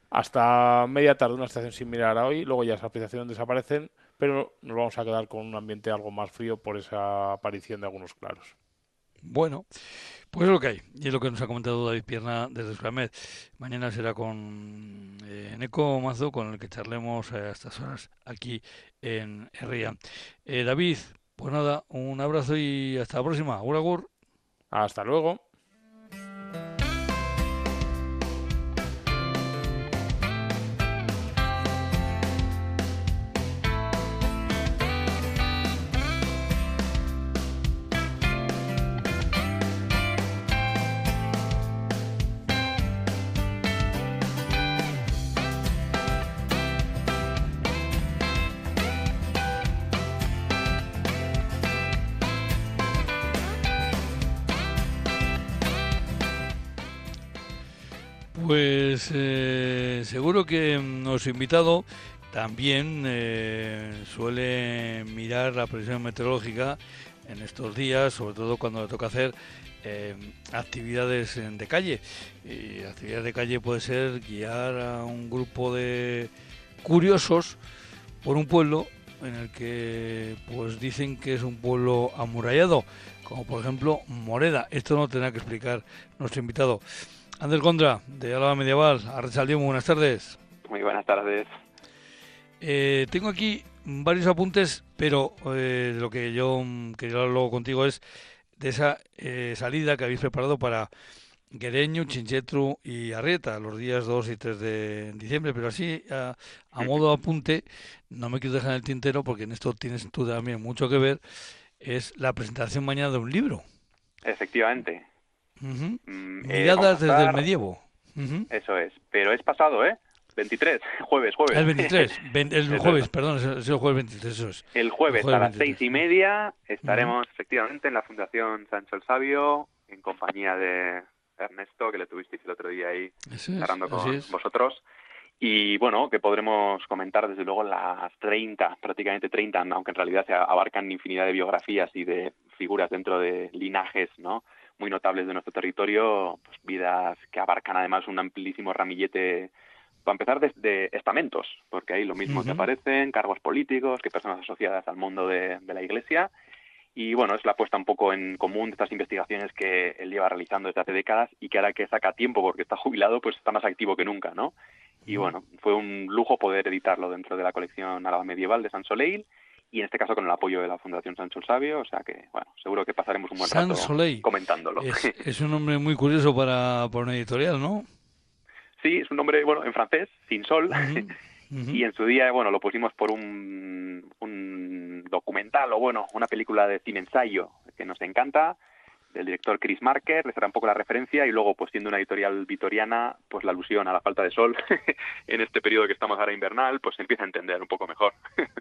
hasta media tarde una estación similar a hoy, luego ya esas aplicaciones desaparecen, pero nos vamos a quedar con un ambiente algo más frío por esa aparición de algunos claros.
Bueno, pues es lo que hay. Y es lo que nos ha comentado David Pierna desde Sulamed. Mañana será con eh, Neco Mazo, con el que charlemos a estas horas aquí en Herria. Eh, David, pues nada, un abrazo y hasta la próxima. Uragur.
Hasta luego.
Nuestro invitado también eh, suele mirar la previsión meteorológica en estos días, sobre todo cuando le toca hacer eh, actividades de calle. Y actividades de calle puede ser guiar a un grupo de curiosos por un pueblo en el que pues dicen que es un pueblo amurallado, como por ejemplo Moreda. Esto no tendrá que explicar nuestro invitado. Ander Gondra, de Álava Medieval. muy buenas tardes.
Muy buenas tardes.
Eh, tengo aquí varios apuntes, pero eh, lo que yo quería hablar luego contigo es de esa eh, salida que habéis preparado para Guereño, Chinchetru y Arrieta los días 2 y 3 de diciembre, pero así a, modo de apunte, no me quiero dejar en el tintero porque en esto tienes tú también mucho que ver, es la presentación mañana de un libro.
Efectivamente,
Mm, Miradas desde el medievo.
Eso es, pero es pasado, ¿eh? 23, jueves, jueves.
El 23, [laughs] el jueves, perdón, es el jueves 23, eso es.
El jueves, a las seis y media estaremos efectivamente en la Fundación Sancho el Sabio, en compañía de Ernesto, que le tuvisteis el otro día ahí, hablando con vosotros. Y bueno, que podremos comentar desde luego las 30, prácticamente 30, aunque en realidad se abarcan infinidad de biografías y de figuras dentro de linajes, ¿no? muy notables de nuestro territorio, pues vidas que abarcan además un amplísimo ramillete, para empezar, de, estamentos, porque hay lo mismo que aparecen, cargos políticos, que personas asociadas al mundo de, la Iglesia. Y bueno, es la puesta un poco en común de estas investigaciones que él lleva realizando desde hace décadas y que ahora que saca tiempo porque está jubilado, pues está más activo que nunca, ¿no? Y bueno, fue un lujo poder editarlo dentro de la colección Álava Medieval de San Soleil y en este caso con el apoyo de la Fundación Sancho el Sabio, o sea que, bueno, seguro que pasaremos un buen rato comentándolo. [laughs]
Es, un nombre muy curioso para, para una editorial, ¿no?
Sí, es un nombre, bueno, en francés, Sin Sol, [laughs] y en su día, bueno, lo pusimos por un, un documental o, bueno, una película de cine ensayo que nos encanta, del director Chris Marker, le será un poco la referencia, y luego, pues siendo una editorial vitoriana, pues la alusión a la falta de sol [laughs] en este periodo que estamos ahora invernal, pues se empieza a entender un poco mejor. [laughs]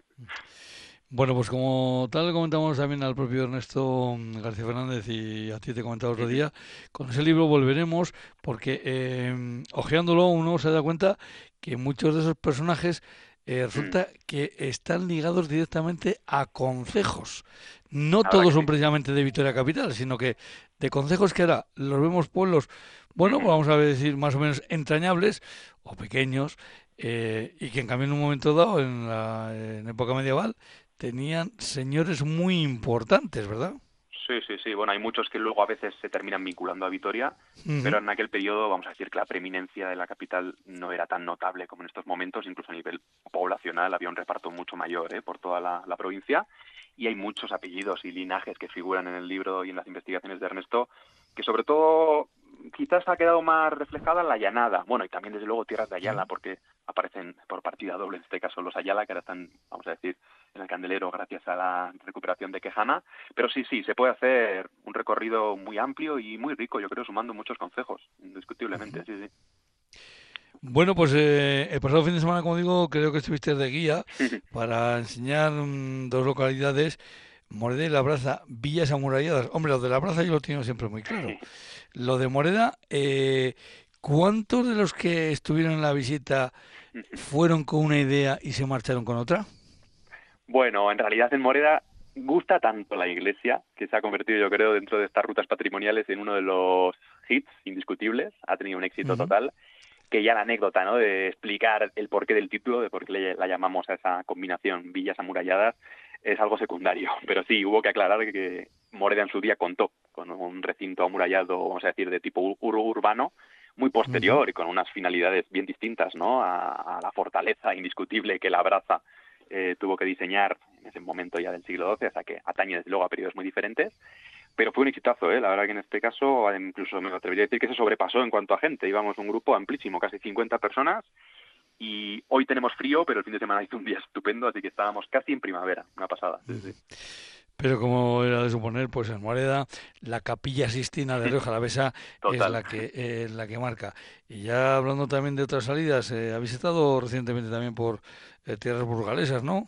Bueno, pues como tal comentamos también al propio Ernesto García Fernández y a ti te comentaba otro día, con ese libro volveremos porque eh, ojeándolo uno se da cuenta que muchos de esos personajes eh, resulta que están ligados directamente a concejos. No todos son precisamente de Vitoria Capital, sino que de concejos que ahora los vemos pueblos, bueno, vamos a decir más o menos entrañables o pequeños, eh, y que en cambio en un momento dado, en la en época medieval, tenían señores muy importantes, ¿verdad?
Sí, sí, sí. Bueno, hay muchos que luego a veces se terminan vinculando a Vitoria, pero en aquel periodo vamos a decir que la preeminencia de la capital no era tan notable como en estos momentos, incluso a nivel poblacional había un reparto mucho mayor ¿eh? por toda la, la, provincia y hay muchos apellidos y linajes que figuran en el libro y en las investigaciones de Ernesto que sobre todo quizás ha quedado más reflejada la llanada, bueno, y también desde luego tierras de Ayala, porque aparecen por partida doble en este caso los Ayala, que ahora están, vamos a decir, en el candelero gracias a la recuperación de Quejana, pero sí, sí, se puede hacer un recorrido muy amplio y muy rico, yo creo, sumando muchos consejos, indiscutiblemente, sí, sí.
Bueno, pues eh, el pasado fin de semana, como digo, creo que estuviste de guía [laughs] para enseñar mm, dos localidades Moreda y La Braza, villas amuralladas. Hombre, lo de La Braza yo lo tengo siempre muy claro. Lo de Moreda, eh, ¿cuántos de los que estuvieron en la visita fueron con una idea y se marcharon con otra?
Bueno, en realidad en Moreda gusta tanto la iglesia que se ha convertido, yo creo, dentro de estas rutas patrimoniales en uno de los hits indiscutibles. Ha tenido un éxito total. Que ya la anécdota, ¿no? De explicar el porqué del título, de por qué la llamamos a esa combinación villas amuralladas, es algo secundario. [laughs] Pero sí, hubo que aclarar que Moreda en su día contó con un recinto amurallado, vamos a decir, de tipo urbano, muy posterior y con unas finalidades bien distintas, ¿no? A, la fortaleza indiscutible que la abraza eh, tuvo que diseñar en ese momento ya del siglo XII, hasta que atañe desde luego a periodos muy diferentes. Pero fue un exitazo, ¿eh? la verdad que en este caso incluso me atrevería a decir que se sobrepasó en cuanto a gente. Íbamos un grupo amplísimo, casi 50 personas, y hoy tenemos frío, pero el fin de semana hizo un día estupendo, así que estábamos casi en primavera, una pasada.
Pero como era de suponer, pues en Moreda la capilla Sistina de Río Jalavesa [laughs] es la que eh, la que marca. Y ya hablando también de otras salidas, eh, ha visitado recientemente también por eh, tierras burgalesas, ¿no?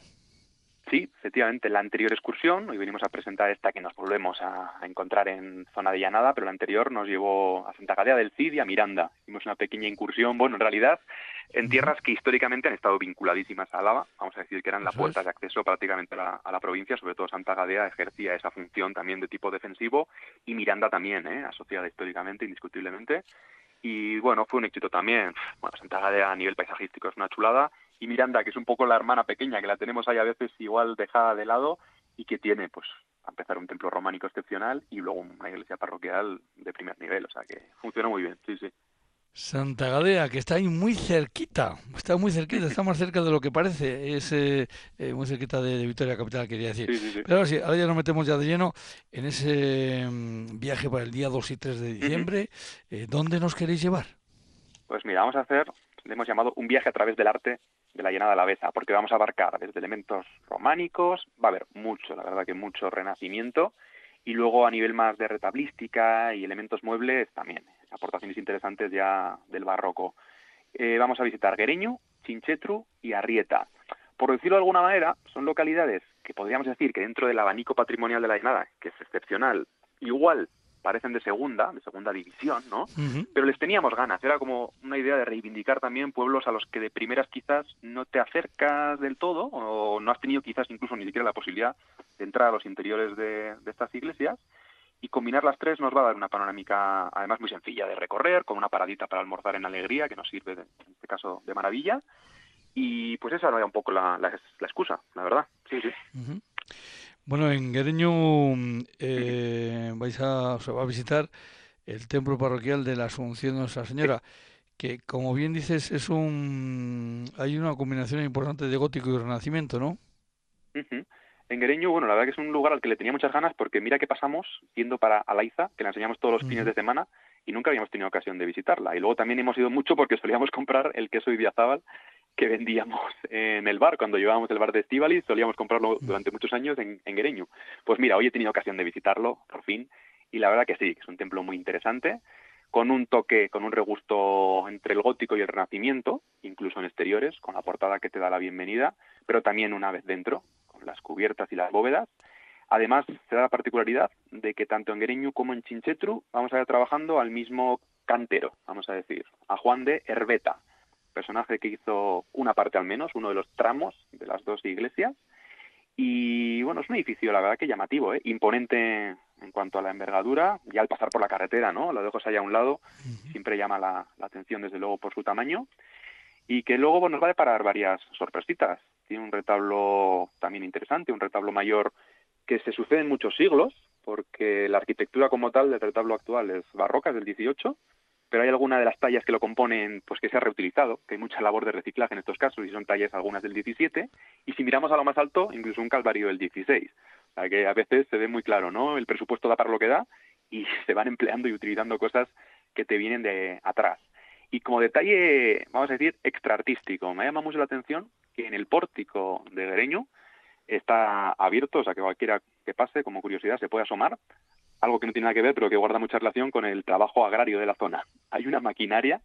Sí, efectivamente, la anterior excursión, hoy venimos a presentar esta que nos volvemos a, encontrar en zona de Llanada, pero la anterior nos llevó a Santa Gadea del Cid y a Miranda. Hicimos una pequeña incursión, bueno, en realidad, en tierras que históricamente han estado vinculadísimas a Álava, vamos a decir que eran las puertas de acceso prácticamente a la, provincia, sobre todo Santa Gadea ejercía esa función también de tipo defensivo y Miranda también, ¿eh? asociada históricamente, indiscutiblemente. Y bueno, fue un éxito también. Bueno, Santa Gadea a nivel paisajístico es una chulada y Miranda, que es un poco la hermana pequeña, que la tenemos ahí a veces igual dejada de lado y que tiene, pues, a empezar un templo románico excepcional y luego una iglesia parroquial de primer nivel, o sea que funciona muy bien, sí, sí.
Santa Gadea, que está ahí muy cerquita, está muy cerquita, está más cerca de lo que parece, es eh, eh, muy cerquita de, Victoria Capital, quería decir. Pero ahora sí, ahora ya nos metemos ya de lleno en ese mm, viaje para el día 2 y 3 de diciembre. Eh, ¿Dónde nos queréis llevar?
Pues mira, vamos a hacer, le hemos llamado un viaje a través del arte de la llenada de la Beza, porque vamos a abarcar desde elementos románicos, va a haber mucho, la verdad que mucho renacimiento, y luego a nivel más de retablística y elementos muebles también, aportaciones interesantes ya del barroco. Eh, vamos a visitar Guereño, Chinchetru y Arrieta. Por decirlo de alguna manera, son localidades que podríamos decir que dentro del abanico patrimonial de la llenada, que es excepcional, igual parecen de segunda, de segunda división, ¿no? Pero les teníamos ganas, era como una idea de reivindicar también pueblos a los que de primeras quizás no te acercas del todo o no has tenido quizás incluso ni siquiera la posibilidad de entrar a los interiores de, estas iglesias y combinar las tres nos va a dar una panorámica además muy sencilla de recorrer, con una paradita para almorzar en alegría, que nos sirve en este caso de maravilla. Y pues esa era un poco la, la, excusa, la verdad. Sí, sí.
Bueno, en Guereño eh, vais a, va a visitar el templo parroquial de la Asunción de Nuestra Señora, que como bien dices es un hay una combinación importante de gótico y renacimiento, ¿no?
En Guereño, bueno, la verdad que es un lugar al que le tenía muchas ganas porque mira que pasamos yendo para Alaiza, que la enseñamos todos los fines de semana y nunca habíamos tenido ocasión de visitarla. Y luego también hemos ido mucho porque solíamos comprar el queso Ibiazábal que vendíamos en el bar, cuando llevábamos el bar de Estivali, solíamos comprarlo durante muchos años en, en Guereño. Pues mira, hoy he tenido ocasión de visitarlo, por fin, y la verdad que sí, que es un templo muy interesante, con un toque, con un regusto entre el gótico y el renacimiento, incluso en exteriores, con la portada que te da la bienvenida, pero también una vez dentro, con las cubiertas y las bóvedas. Además, se da la particularidad de que tanto en Guereño como en Chinchetru vamos a ir trabajando al mismo cantero, vamos a decir, a Juan de Herbeta, personaje que hizo una parte al menos, uno de los tramos de las dos iglesias. Y bueno, es un edificio, la verdad que llamativo, ¿eh? imponente en cuanto a la envergadura, y al pasar por la carretera, ¿no? Lo dejo ahí a un lado, siempre llama la, atención desde luego por su tamaño, y que luego nos va a deparar varias sorpresitas. Tiene un retablo también interesante, un retablo mayor que se sucede en muchos siglos, porque la arquitectura como tal del retablo actual es barroca, del 18, pero hay alguna de las tallas que lo componen pues que se ha reutilizado, que hay mucha labor de reciclaje en estos casos y son tallas algunas del 17 y si miramos a lo más alto incluso un calvario del 16. O sea que a veces se ve muy claro, ¿no? El presupuesto da para lo que da y [laughs] se van empleando y utilizando cosas que te vienen de atrás. Y como detalle, vamos a decir, extraartístico, me llama mucho la atención que en el pórtico de Gereño está abierto, o sea que cualquiera que pase como curiosidad se puede asomar algo que no tiene nada que ver, pero que guarda mucha relación con el trabajo agrario de la zona. Hay una maquinaria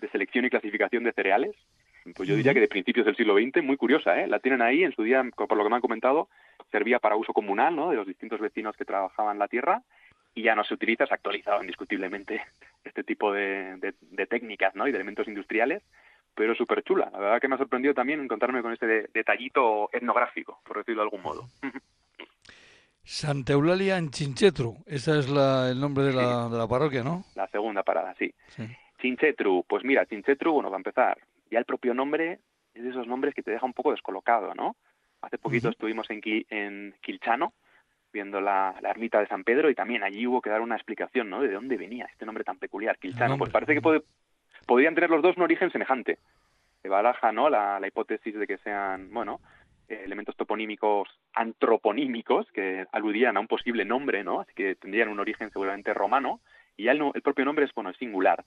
de selección y clasificación de cereales, pues yo diría que de principios del siglo XX, muy curiosa, ¿eh? La tienen ahí, en su día, por lo que me han comentado, servía para uso comunal, ¿no? De los distintos vecinos que trabajaban la tierra, y ya no se utiliza, se ha actualizado indiscutiblemente este tipo de, técnicas, ¿no? Y de elementos industriales, pero súper chula. La verdad que me ha sorprendido también encontrarme con este detallito etnográfico, por decirlo de algún modo. [laughs]
Santa Eulalia en Chinchetru, ese es el nombre de la, de la, parroquia, ¿no?
La segunda parada, sí. Chinchetru, pues mira, Chinchetru, bueno, va a empezar, ya el propio nombre es de esos nombres que te deja un poco descolocado, ¿no? Hace poquito estuvimos en, en Quilchano, viendo la, ermita de San Pedro, y también allí hubo que dar una explicación, ¿no? De dónde venía este nombre tan peculiar, Quilchano. Pues parece que puede, podrían tener los dos un origen semejante. Se baraja, ¿no? La, la hipótesis de que sean, bueno, elementos toponímicos antroponímicos que aludían a un posible nombre, ¿no? Así que tendrían un origen seguramente romano y ya el, el propio nombre es, bueno, es singular.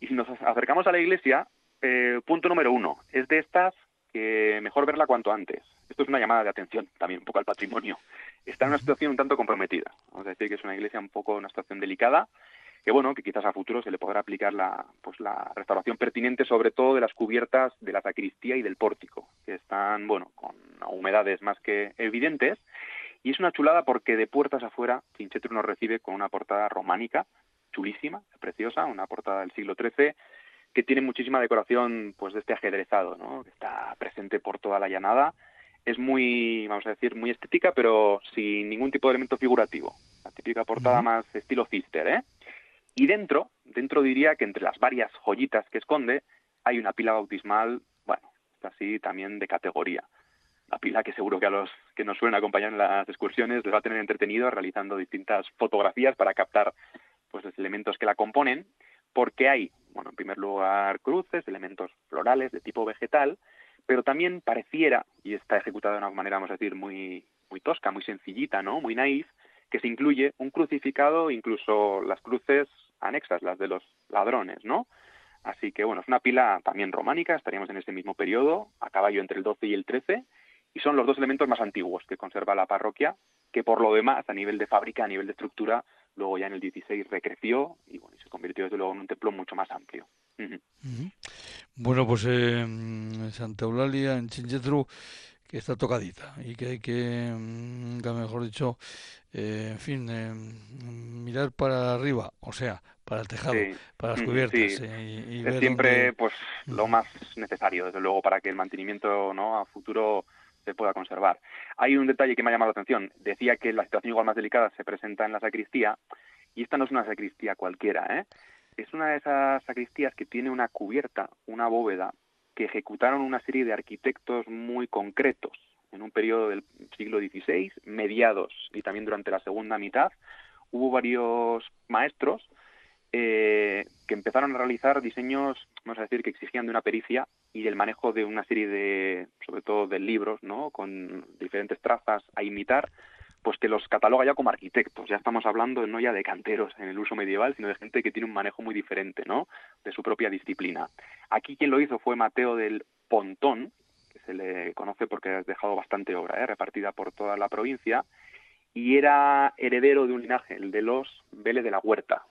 Y si nos acercamos a la iglesia, eh, punto número uno, es de estas que mejor verla cuanto antes. Esto es una llamada de atención también un poco al patrimonio. Está en una situación un tanto comprometida. Vamos a decir que es una iglesia un poco una situación delicada que bueno, que quizás a futuro se le podrá aplicar la, pues la restauración pertinente, sobre todo de las cubiertas de la sacristía y del pórtico, que están, bueno, con humedades más que evidentes, y es una chulada porque de puertas afuera, Chinchetru nos recibe con una portada románica, chulísima, preciosa, una portada del siglo XIII, que tiene muchísima decoración, pues, de este ajedrezado, ¿no? Que está presente por toda la llanada, es muy, vamos a decir, muy estética, pero sin ningún tipo de elemento figurativo. La típica portada más estilo Cister, ¿eh? Y dentro, dentro diría que entre las varias joyitas que esconde, hay una pila bautismal, bueno, así también de categoría. La pila que seguro que a los que nos suelen acompañar en las excursiones les va a tener entretenido realizando distintas fotografías para captar pues los elementos que la componen, porque hay, bueno, en primer lugar cruces, elementos florales de tipo vegetal, pero también pareciera, y está ejecutada de una manera, vamos a decir, muy, muy tosca, muy sencillita, ¿no? Muy naif, que se incluye un crucificado, incluso las cruces anexas, las de los ladrones, ¿no? Así que bueno, es una pila también románica, estaríamos en ese mismo periodo, a caballo entre el 12 y el 13, y son los dos elementos más antiguos que conserva la parroquia, que por lo demás, a nivel de fábrica, a nivel de estructura, luego ya en el 16 recreció y bueno, se convirtió desde luego en un templo mucho más amplio.
Bueno, pues eh, Santa Eulalia en Chinchetru, que está tocadita y que hay que, mm, mejor dicho, eh, en fin, eh, mirar para arriba, o sea, para el tejado, para las cubiertas.
Eh, y, es siempre pues lo más necesario, desde luego, para que el mantenimiento no a futuro se pueda conservar. Hay un detalle que me ha llamado la atención. Decía que la situación igual más delicada se presenta en la sacristía, y esta no es una sacristía cualquiera, ¿eh? Es una de esas sacristías que tiene una cubierta, una bóveda, que ejecutaron una serie de arquitectos muy concretos en un periodo del siglo XVI, mediados y también durante la segunda mitad, hubo varios maestros eh, que empezaron a realizar diseños, vamos a decir, que exigían de una pericia y del manejo de una serie de, sobre todo de libros, ¿no? Con diferentes trazas a imitar, pues que los cataloga ya como arquitectos. Ya estamos hablando no ya de canteros en el uso medieval, sino de gente que tiene un manejo muy diferente, ¿no? De su propia disciplina. Aquí quien lo hizo fue Mateo del Pontón, se le conoce porque ha dejado bastante obra, ¿eh? repartida por toda la provincia, y era heredero de un linaje, el de los Vélez de la Huerta.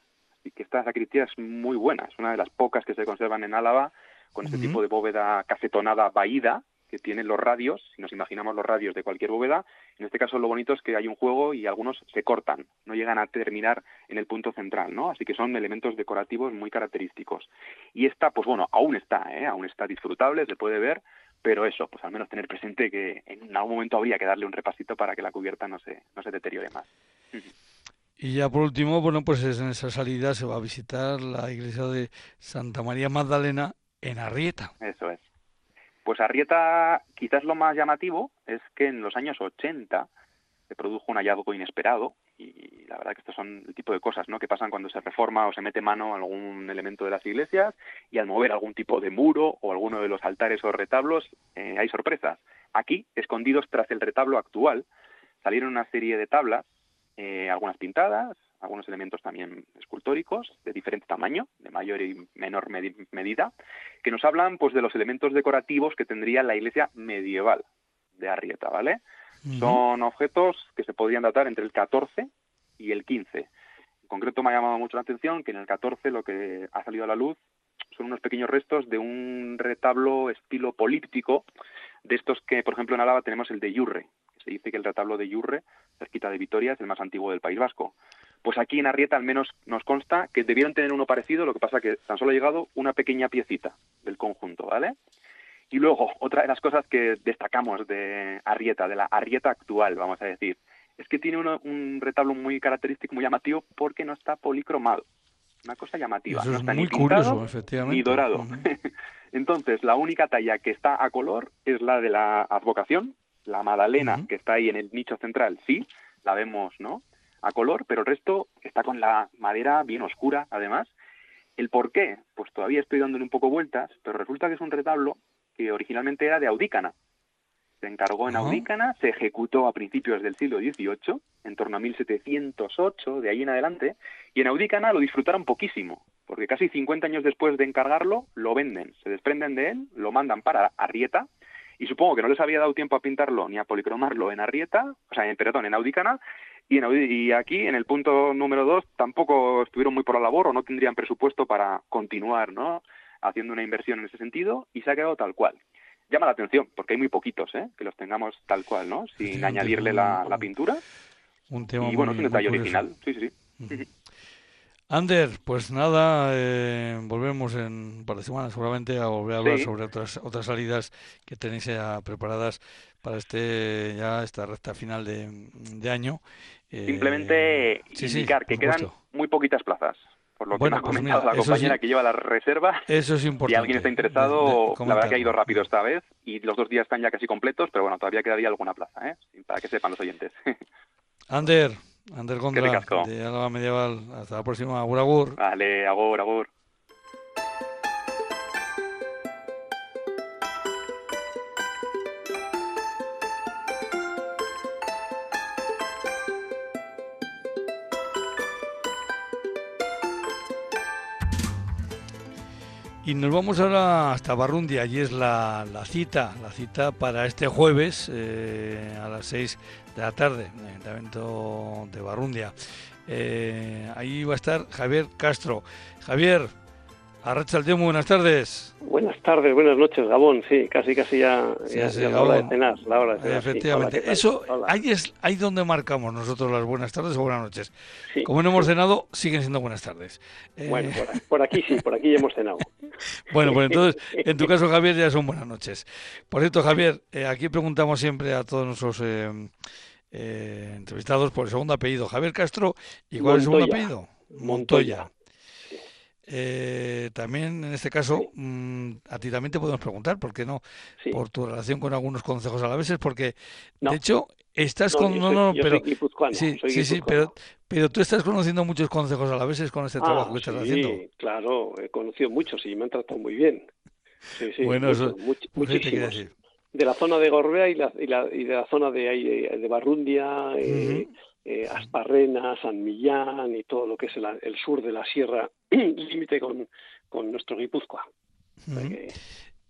Así que esta sacristía es muy buena, es una de las pocas que se conservan en Álava, con este tipo de bóveda cafetonada vaída, que tienen los radios, si nos imaginamos los radios de cualquier bóveda, en este caso lo bonito es que hay un juego y algunos se cortan, no llegan a terminar en el punto central, ¿no? Así que son elementos decorativos muy característicos. Y esta, pues bueno, aún está, ¿eh? aún está disfrutable, se puede ver, pero eso, pues al menos tener presente que en algún momento habría que darle un repasito para que la cubierta no se, no se deteriore más.
Y ya por último, bueno, pues en esa salida se va a visitar la iglesia de Santa María Magdalena en Arrieta.
Eso es. Pues Arrieta, quizás lo más llamativo es que en los años 80 se produjo un hallazgo inesperado y la verdad que estos son el tipo de cosas ¿no? que pasan cuando se reforma o se mete mano a algún elemento de las iglesias y al mover algún tipo de muro o alguno de los altares o retablos eh, hay sorpresas. Aquí, escondidos tras el retablo actual, salieron una serie de tablas, eh, algunas pintadas, algunos elementos también escultóricos de diferente tamaño, de mayor y menor medida, que nos hablan pues de los elementos decorativos que tendría la iglesia medieval de Arrieta, ¿vale? Son objetos que se podrían datar entre el 14 y el 15. En concreto me ha llamado mucho la atención que en el 14 lo que ha salido a la luz son unos pequeños restos de un retablo estilo políptico, de estos que, por ejemplo, en Álava tenemos el de Yurre. Se dice que el retablo de Yurre, cerquita de Vitoria, es el más antiguo del País Vasco. Pues aquí en Arrieta al menos nos consta que debieron tener uno parecido, lo que pasa que tan solo ha llegado una pequeña piecita del conjunto, ¿vale? Y luego, otra de las cosas que destacamos de Arrieta, de la Arrieta actual, vamos a decir, es que tiene un retablo muy característico, muy llamativo, porque no está policromado. Una cosa llamativa. no está
muy
ni
curioso, efectivamente.
Ni dorado. [laughs] Entonces, la única talla que está a color es la de la advocación, la Madalena, que está ahí en el nicho central, sí, la vemos, ¿no? A color, pero el resto está con la madera bien oscura, además. ¿El por qué? Pues todavía estoy dándole un poco vueltas, pero resulta que es un retablo que originalmente era de Audícana. Se encargó en Audícana, se ejecutó a principios del siglo XVIII, en torno a 1708, de ahí en adelante, y en Audícana lo disfrutaron poquísimo, porque casi 50 años después de encargarlo, lo venden, se desprenden de él, lo mandan para Arrieta, y supongo que no les había dado tiempo a pintarlo ni a policromarlo en Arrieta, o sea, en, perdón, en Audícana, y, en, y aquí, en el punto número dos, tampoco estuvieron muy por la labor o no tendrían presupuesto para continuar, ¿no?, haciendo una inversión en ese sentido, y se ha quedado tal cual. Llama la atención, porque hay muy poquitos, ¿eh?, que los tengamos tal cual, ¿no?, sin añadirle la, pintura.
Un tema
y bueno, es un detalle original, sí, sí, sí.
Ander, pues nada, eh, volvemos en un par de semanas seguramente a volver a hablar sobre otras otras salidas que tenéis ya preparadas para este ya esta recta final de, año.
Eh, Simplemente indicar que quedan muy poquitas plazas. Por lo que me ha pues comentado la compañera que lleva la reserva.
Eso es importante.
Si alguien está interesado, la verdad que ha ido rápido esta vez y los dos días están ya casi completos, pero bueno, todavía quedaría alguna plaza, ¿eh? para que sepan los oyentes. [laughs]
Ander, Ander Gondra, de Álava Medieval. Hasta la próxima. Agur, agur.
Vale, agur, agur.
Y nos vamos ahora hasta Barrundia, allí es la, la cita, la cita para este jueves eh, a las 6 de la tarde, en el evento de Barrundia. Eh, ahí va a estar Javier Castro. Javier, Arracha muy buenas tardes.
Buenas tardes, buenas noches, Gabón. Sí, casi casi ya, la hora de cenar. La hora de cenar
Efectivamente. Eso, ahí es ahí donde marcamos nosotros las buenas tardes o buenas noches. Como no hemos cenado, siguen siendo buenas tardes.
Eh, bueno, por, aquí sí, por aquí ya hemos cenado. [laughs]
bueno, pues entonces, [laughs] en tu caso, Javier, ya son buenas noches. Por cierto, Javier, eh, aquí preguntamos siempre a todos nuestros... Eh, entrevistados por el segundo apellido. Javier Castro, ¿y cuál es el segundo apellido? Montoya. Eh, también en este caso, mm, a ti también te podemos preguntar, ¿por qué no? Por tu relación con algunos consejos alaveses, porque de hecho estás con. No, no, pero. sí, sí, sí, pero, pero tú estás conociendo muchos consejos alaveses con este trabajo que estás haciendo.
Sí, claro, he conocido muchos y me han tratado muy bien. Sí, sí,
bueno, eso, muchísimos.
De la zona de Gorbea y, la, y, la, y de la zona de, de, Barrundia, eh, eh, Asparrena, San Millán y todo lo que es el, sur de la sierra, [clears throat] límite con, con, nuestro Guipúzcoa.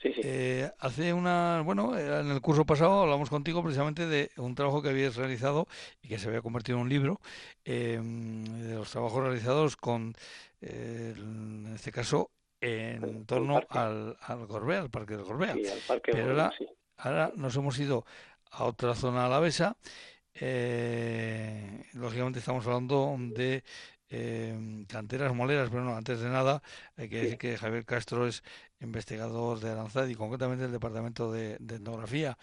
Eh, hace una, bueno, en el curso pasado hablamos contigo precisamente de un trabajo que habías realizado y que se había convertido en un libro, em, de los trabajos realizados con, en este caso, en torno al, al Gorbea, al Parque del Gorbea. Pero ahora, ahora nos hemos ido a otra zona alavesa eh, lógicamente estamos hablando de eh, canteras moleras, pero no, antes de nada hay que decir que Javier Castro es investigador de Aranzad y concretamente del Departamento de, Etnografía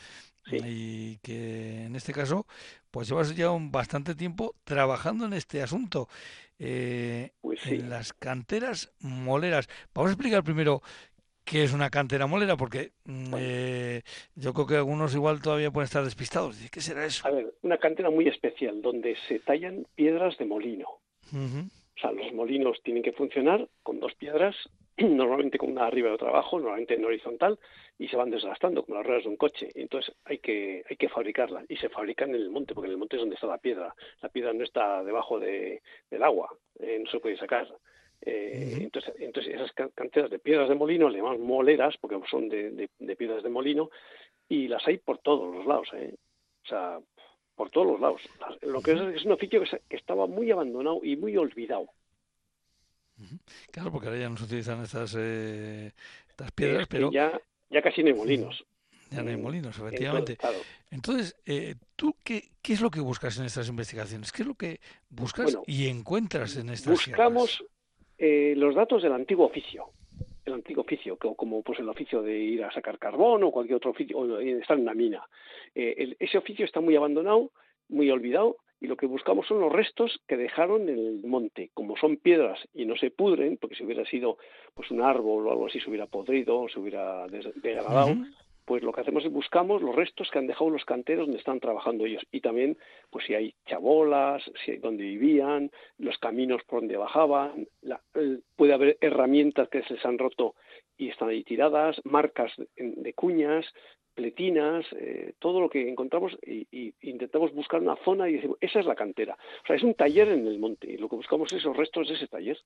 y que en este caso pues llevas ya un bastante tiempo trabajando en este asunto. Eh,
pues
en las canteras moleras. Vamos a explicar primero qué es una cantera molera, porque mm, eh, yo creo que algunos igual todavía pueden estar despistados. ¿Qué será eso?
A ver, una cantera muy especial, donde se tallan piedras de molino. O sea, los molinos tienen que funcionar con dos piedras, [clears throat] normalmente con una arriba y otra abajo, normalmente en horizontal, y se van desgastando como las ruedas de un coche. Entonces hay que, hay que fabricarlas, y se fabrican en el monte, porque en el monte es donde está la piedra. La piedra no está debajo del agua, eh, no se puede sacar. Eh, entonces, entonces, esas canteras de piedras de molino le llamamos moleras porque son de, piedras de molino y las hay por todos los lados, ¿eh? o sea, por todos los lados. Lo que es, un oficio que, estaba muy abandonado y muy olvidado.
Claro, porque ahora ya no se utilizan estas, eh, estas piedras, pero
ya, ya casi no hay molinos.
Ya no hay molinos, efectivamente. Entonces, eh, ¿tú qué, qué, es lo que buscas en estas investigaciones? ¿Qué es lo que buscas y encuentras en estas
Buscamos eh, los datos del antiguo oficio, el antiguo oficio, como pues el oficio de ir a sacar carbón o cualquier otro oficio, o estar en una mina. Eh, ese oficio está muy abandonado, muy olvidado, y lo que buscamos son los restos que dejaron en el monte. Como son piedras y no se pudren, porque si hubiera sido pues un árbol o algo así se hubiera podrido se hubiera degradado, pues lo que hacemos es buscamos los restos que han dejado los canteros donde están trabajando ellos y también pues si hay chabolas, si hay donde vivían, los caminos por donde bajaban, puede haber herramientas que se les han roto y están ahí tiradas, marcas de, cuñas, pletinas, eh, todo lo que encontramos y, intentamos buscar una zona y decimos, esa es la cantera. O sea, es un taller en el monte y lo que buscamos es esos restos de ese taller.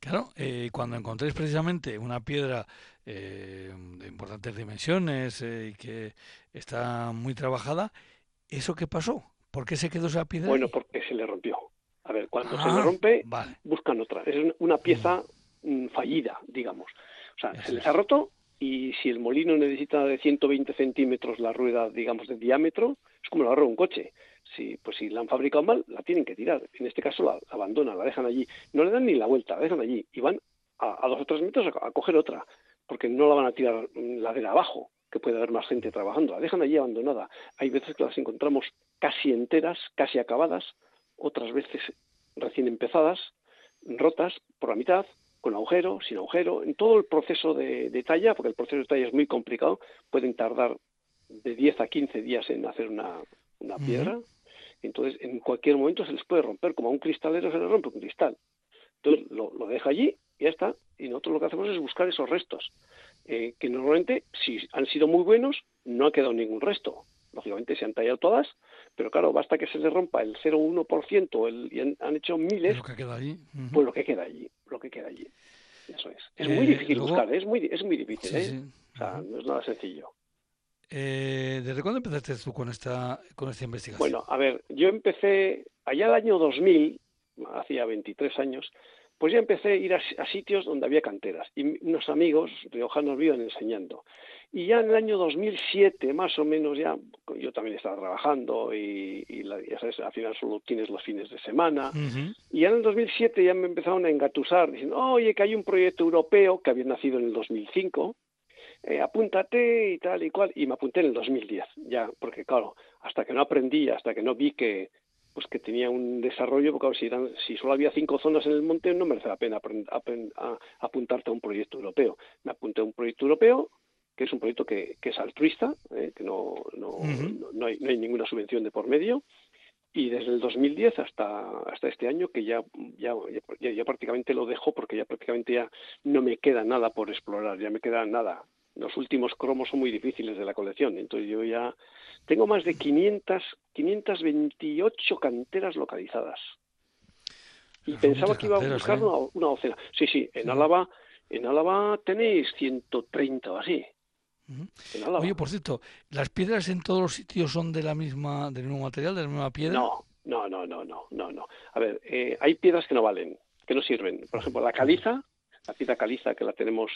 Claro, eh, cuando encontréis precisamente una piedra eh, de importantes dimensiones y que está muy trabajada, ¿eso qué pasó? ¿Por qué se quedó esa piedra?
Bueno, porque se le rompió. A ver, cuando se le ah, rompe, buscan otra. Es una pieza mm. Mm, fallida, digamos. O sea, se les ha roto y si el molino necesita de 120 centímetros la rueda, digamos, de diámetro, es como la rueda de un coche. Si, pues si la han fabricado mal, la tienen que tirar. En este caso la, abandonan, la dejan allí. No le dan ni la vuelta, la dejan allí y van a, dos o tres metros a, coger otra, porque no la van a tirar la de abajo, que puede haber más gente trabajando. La dejan allí abandonada. Hay veces que las encontramos casi enteras, casi acabadas, otras veces recién empezadas, rotas por la mitad, con agujero, sin agujero, en todo el proceso de, talla, porque el proceso de talla es muy complicado, pueden tardar de 10 a 15 días en hacer una, piedra, entonces en cualquier momento se les puede romper, como a un cristalero se le rompe un cristal. Entonces lo, deja allí y ya está, y nosotros lo que hacemos es buscar esos restos, eh, que normalmente, si han sido muy buenos, no ha quedado ningún resto. Lógicamente se han tallado todas, pero claro, basta que se les rompa el 0,1% el, y han, hecho miles,
lo que queda allí.
pues lo que queda allí lo que queda allí. Eso es. Es muy eh, difícil buscar, es muy, es muy difícil, ¿eh? O sea, no es nada sencillo.
Eh, ¿Desde cuándo empezaste tú con esta, con esta investigación?
Bueno, a ver, yo empecé allá el año 2000, hacía 23 años, pues ya empecé a ir a, sitios donde había canteras y unos amigos riojanos me iban enseñando. Y ya en el año 2007, más o menos, ya yo también estaba trabajando y, ya sabes, al final solo tienes los fines de semana. Y ya en el 2007 ya me empezaron a engatusar diciendo, oye, que hay un proyecto europeo que había nacido en el 2005, eh, apúntate y tal y cual. Y me apunté en el 2010, ya, porque claro, hasta que no aprendí, hasta que no vi que, pues que tenía un desarrollo, porque si, si solo había cinco zonas en el monte no merece la pena apuntarte a un proyecto europeo. Me apunté a un proyecto europeo, que es un proyecto que, que es altruista, ¿eh? que no, no, no, hay, no, hay, ninguna subvención de por medio, y desde el 2010 hasta, hasta este año, que ya, ya, ya, prácticamente lo dejo porque ya prácticamente ya no me queda nada por explorar, ya me queda nada. Los últimos cromos son muy difíciles de la colección, entonces yo ya tengo más de 500, 528 canteras localizadas. Y pensaba que iba a buscar ¿eh? una, una, docena. Sí, sí, en Álava, en Álava tenéis 130 o así.
Oye, por cierto, ¿las piedras en todos los sitios son de la misma, del mismo material, de la misma piedra?
No, no, no, no, no, no, no. A ver, eh, hay piedras que no valen, que no sirven. Por ejemplo, la caliza, la piedra caliza que la tenemos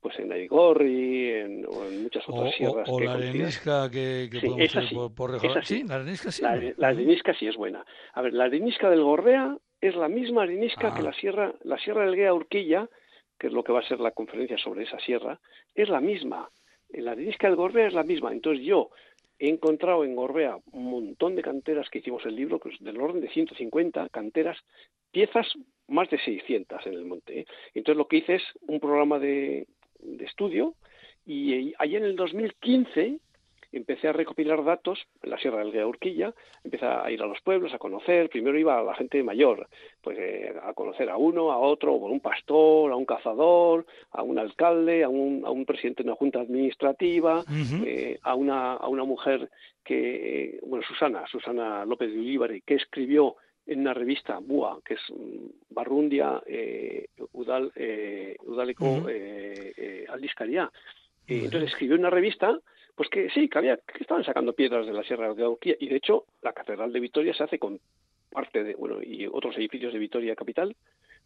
pues en Aigorri en, o en muchas otras sierras.
O, la arenisca que, que podemos esa sí, por, sí. la arenisca sí.
La, arenisca sí es buena. A ver, la arenisca del Gorrea es la misma arenisca que ah. la sierra, la sierra del Guea Urquilla, que es lo que va a ser la conferencia sobre esa sierra, es la misma la arenisca del Gorbea es la misma. Entonces yo he encontrado en Gorbea un montón de canteras que hicimos el libro, pues del orden de 150 canteras, piezas más de 600 en el monte. ¿eh? Entonces lo que hice es un programa de, de estudio y allí en el 2015 empecé a recopilar datos en la Sierra del Guía Urquilla, empecé a ir a los pueblos, a conocer, primero iba a la gente mayor, pues eh, a conocer a uno, a otro, a un pastor, a un cazador, a un alcalde, a un, a un presidente de una junta administrativa, eh, a, una, a una mujer que, bueno, Susana, Susana López de Ulibarri, que escribió en una revista, BUA, que es mm, Barrundia, eh, Udal, eh, Udaleco, eh, Aldizcaria. entonces escribió una revista pues que sí, que, había, que estaban sacando piedras de la Sierra de Urquía y de hecho la Catedral de Vitoria se hace con parte de, bueno, y otros edificios de Vitoria Capital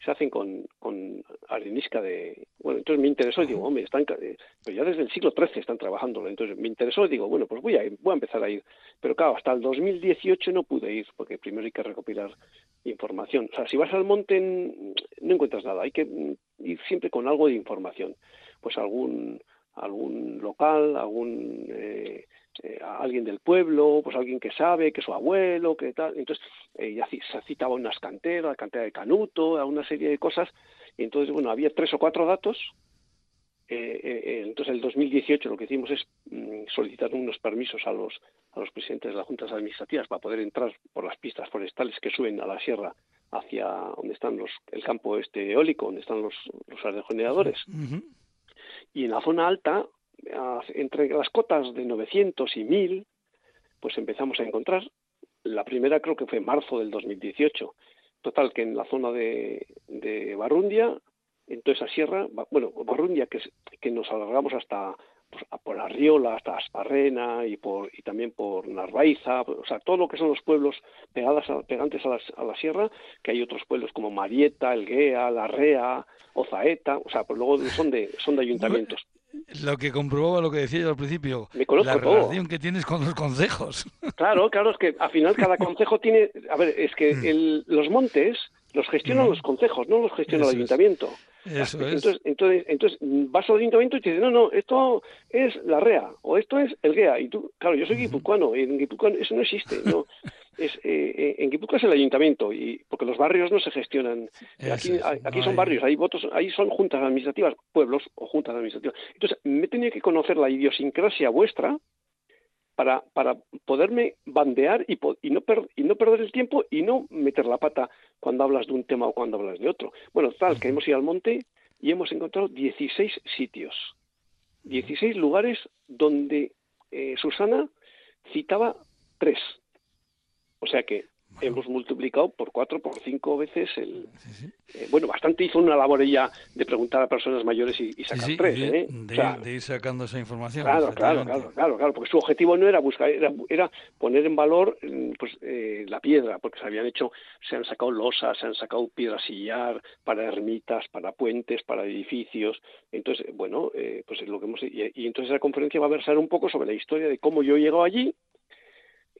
se hacen con, con arenisca de, bueno, entonces me interesó y digo, hombre, están, pero ya desde el siglo XIII están trabajando, entonces me interesó y digo, bueno, pues voy a, voy a empezar a ir, pero claro, hasta el 2018 no pude ir, porque primero hay que recopilar información, o sea, si vas al monte no encuentras nada, hay que ir siempre con algo de información, pues algún algún local, algún eh, eh, alguien del pueblo, pues alguien que sabe, que su abuelo, que tal. Entonces, eh, ya se citaba unas canteras, la cantera de Canuto, a una serie de cosas. Y entonces, bueno, había tres o cuatro datos. Eh, entonces, en el 2018 lo que hicimos es mm, solicitar unos permisos a los, a los presidentes de las juntas administrativas para poder entrar por las pistas forestales que suben a la sierra hacia donde están los, el campo este eólico, donde estestán los, los aerogeneradores. Y en la zona alta entre las cotas de 900 y 1000, pues empezamos a encontrar. La primera creo que fue en marzo del 2018. Total, que en la zona de, de Barrundia, en toda esa sierra, bueno, Barrundia, que, que nos alargamos hasta pues, por Arriola, hasta Asparrena y, por, y también por Narvaiza, o sea, todo lo que son los pueblos pegadas pegantes a la, a la sierra, que hay otros pueblos como Marieta, Elguea, Larrea, Ozaeta, o sea, pues luego son de, son de ayuntamientos
lo que comprobaba lo que decía yo al principio,
la
relación que tienes con los consejos. [laughs]
Claro, claro, es que al final cada consejo tiene, a ver, es que mm. el, los montes los gestionan mm. los consejos, no los gestiona el ayuntamiento.
Eso
entonces, entonces, entonces, vas al ayuntamiento y te dicen, no, no, esto es la REA o esto es el GEA. Y tú, claro, yo soy guipuzcoano y en Guipuzcoano eso no existe. No, [laughs] es, eh, eh, en Guipúzcoa es el ayuntamiento y porque los barrios no se gestionan. Aquí, aquí son barrios hay votos ahí son juntas administrativas pueblos o juntas administrativas. Entonces me tenía que conocer la idiosincrasia vuestra para, para poderme bandear y, y, no y no perder el tiempo y no meter la pata cuando hablas de un tema o cuando hablas de otro. Bueno, tal, que hemos ido al monte y hemos encontrado 16 sitios, 16 lugares donde eh, Susana citaba tres. O sea que hemos multiplicado por cuatro, por cinco veces el... Eh, bueno, bastante hizo una labor ella de preguntar a personas mayores y, sacar tres, ¿eh?
De, ir sacando esa información.
Claro, claro, claro, claro, claro, porque su objetivo no era buscar, era, era poner en valor mm, pues eh, la piedra, porque se habían hecho, se han sacado losas, se han sacado piedras sillar para ermitas, para puentes, para edificios. Entonces, bueno, eh, pues es lo que hemos... Y, y entonces la conferencia va a versar un poco sobre la historia de cómo yo llego allí,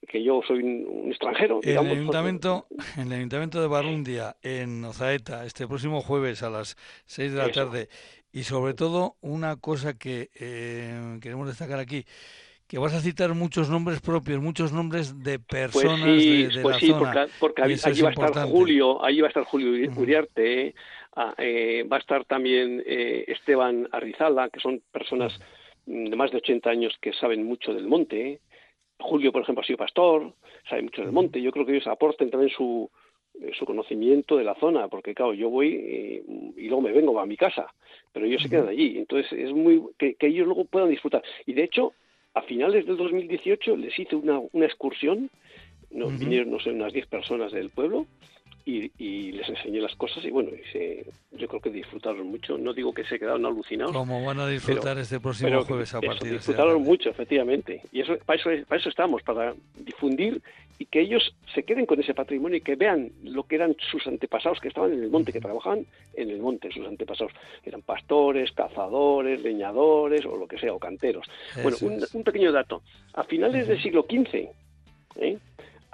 que yo soy un, extranjero.
En el, ayuntamiento, en [laughs] el ayuntamiento de Barrundia, en Ozaeta, este próximo jueves a las 6 de la tarde. Y sobre todo, una cosa que eh, queremos destacar aquí, que vas a citar muchos nombres propios, muchos nombres de pues personas de,
pues la
sí,
zona. Porque, allí va a estar Julio, allí va a estar Julio Uriarte, ah, eh, va a estar también eh, Esteban Arrizala, que son personas de más de 80 años que saben mucho del monte. Julio, por ejemplo, ha sido pastor, sabe mucho del monte. Yo creo que ellos aporten también su, eh, su conocimiento de la zona, porque claro, yo voy y, luego me vengo a mi casa, pero ellos se quedan allí. Entonces es muy que, ellos luego puedan disfrutar. Y de hecho, a finales del 2018 les hice una, una excursión, nos vinieron, no sé, unas 10 personas del pueblo, y, les enseñé las cosas y bueno, yo creo que disfrutaron mucho. No digo que se quedaron alucinados.
Como van a disfrutar este próximo jueves a partir
de Disfrutaron mucho, efectivamente. Y eso para, eso para eso estamos, para difundir y que ellos se queden con ese patrimonio y que vean lo que eran sus antepasados que estaban en el monte, que trabajaban en el monte, sus antepasados. Eran pastores, cazadores, leñadores o lo que sea, o canteros. bueno, un, pequeño dato. A finales del siglo XV, ¿eh?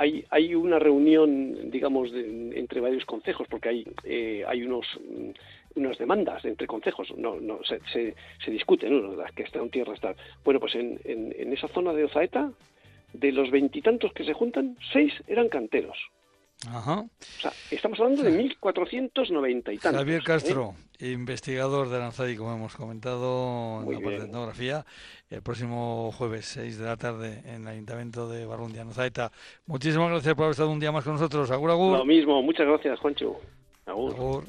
Hay, hay una reunión, digamos, entre varios consejos, porque hay, eh, hay unos mm, unas demandas entre consejos, no, no se, se, discuten, ¿no? las que están en tierra están. Bueno, pues en, en, esa zona de Ozaeta, de los veintitantos que se juntan, seis eran canteros.
Ajá.
O sea, estamos hablando de 1490 y tantos.
Javier ¿eh? Castro, investigador de Lanzadi, como hemos comentado en la parte de etnografía, el próximo jueves 6 de la tarde en el Ayuntamiento de Barrundia, Nazaeta. Muchísimas gracias por haber estado un día más con nosotros. Agur, agur.
Lo mismo, muchas gracias, Juancho. agur. agur.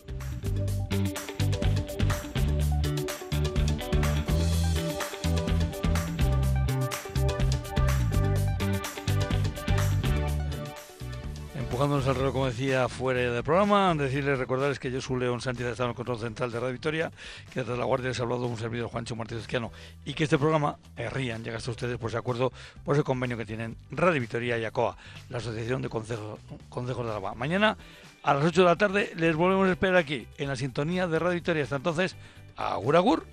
Empujándonos al reloj, como decía, fuera del programa. Decirles, recordarles que yo soy León Sánchez, estado en el control central de Radio Victoria, que desde la Guardia les ha hablado un servidor Juancho Martínez Esquiano, y que este programa, eh, rían, llega hasta ustedes por ese acuerdo, por ese convenio que tienen Radio Victoria y ACOA, la Asociación de Consejos, de Alba. Mañana a las 8 de la tarde les volvemos a esperar aquí, en la sintonía de Radio Victoria. Hasta entonces, agur agur.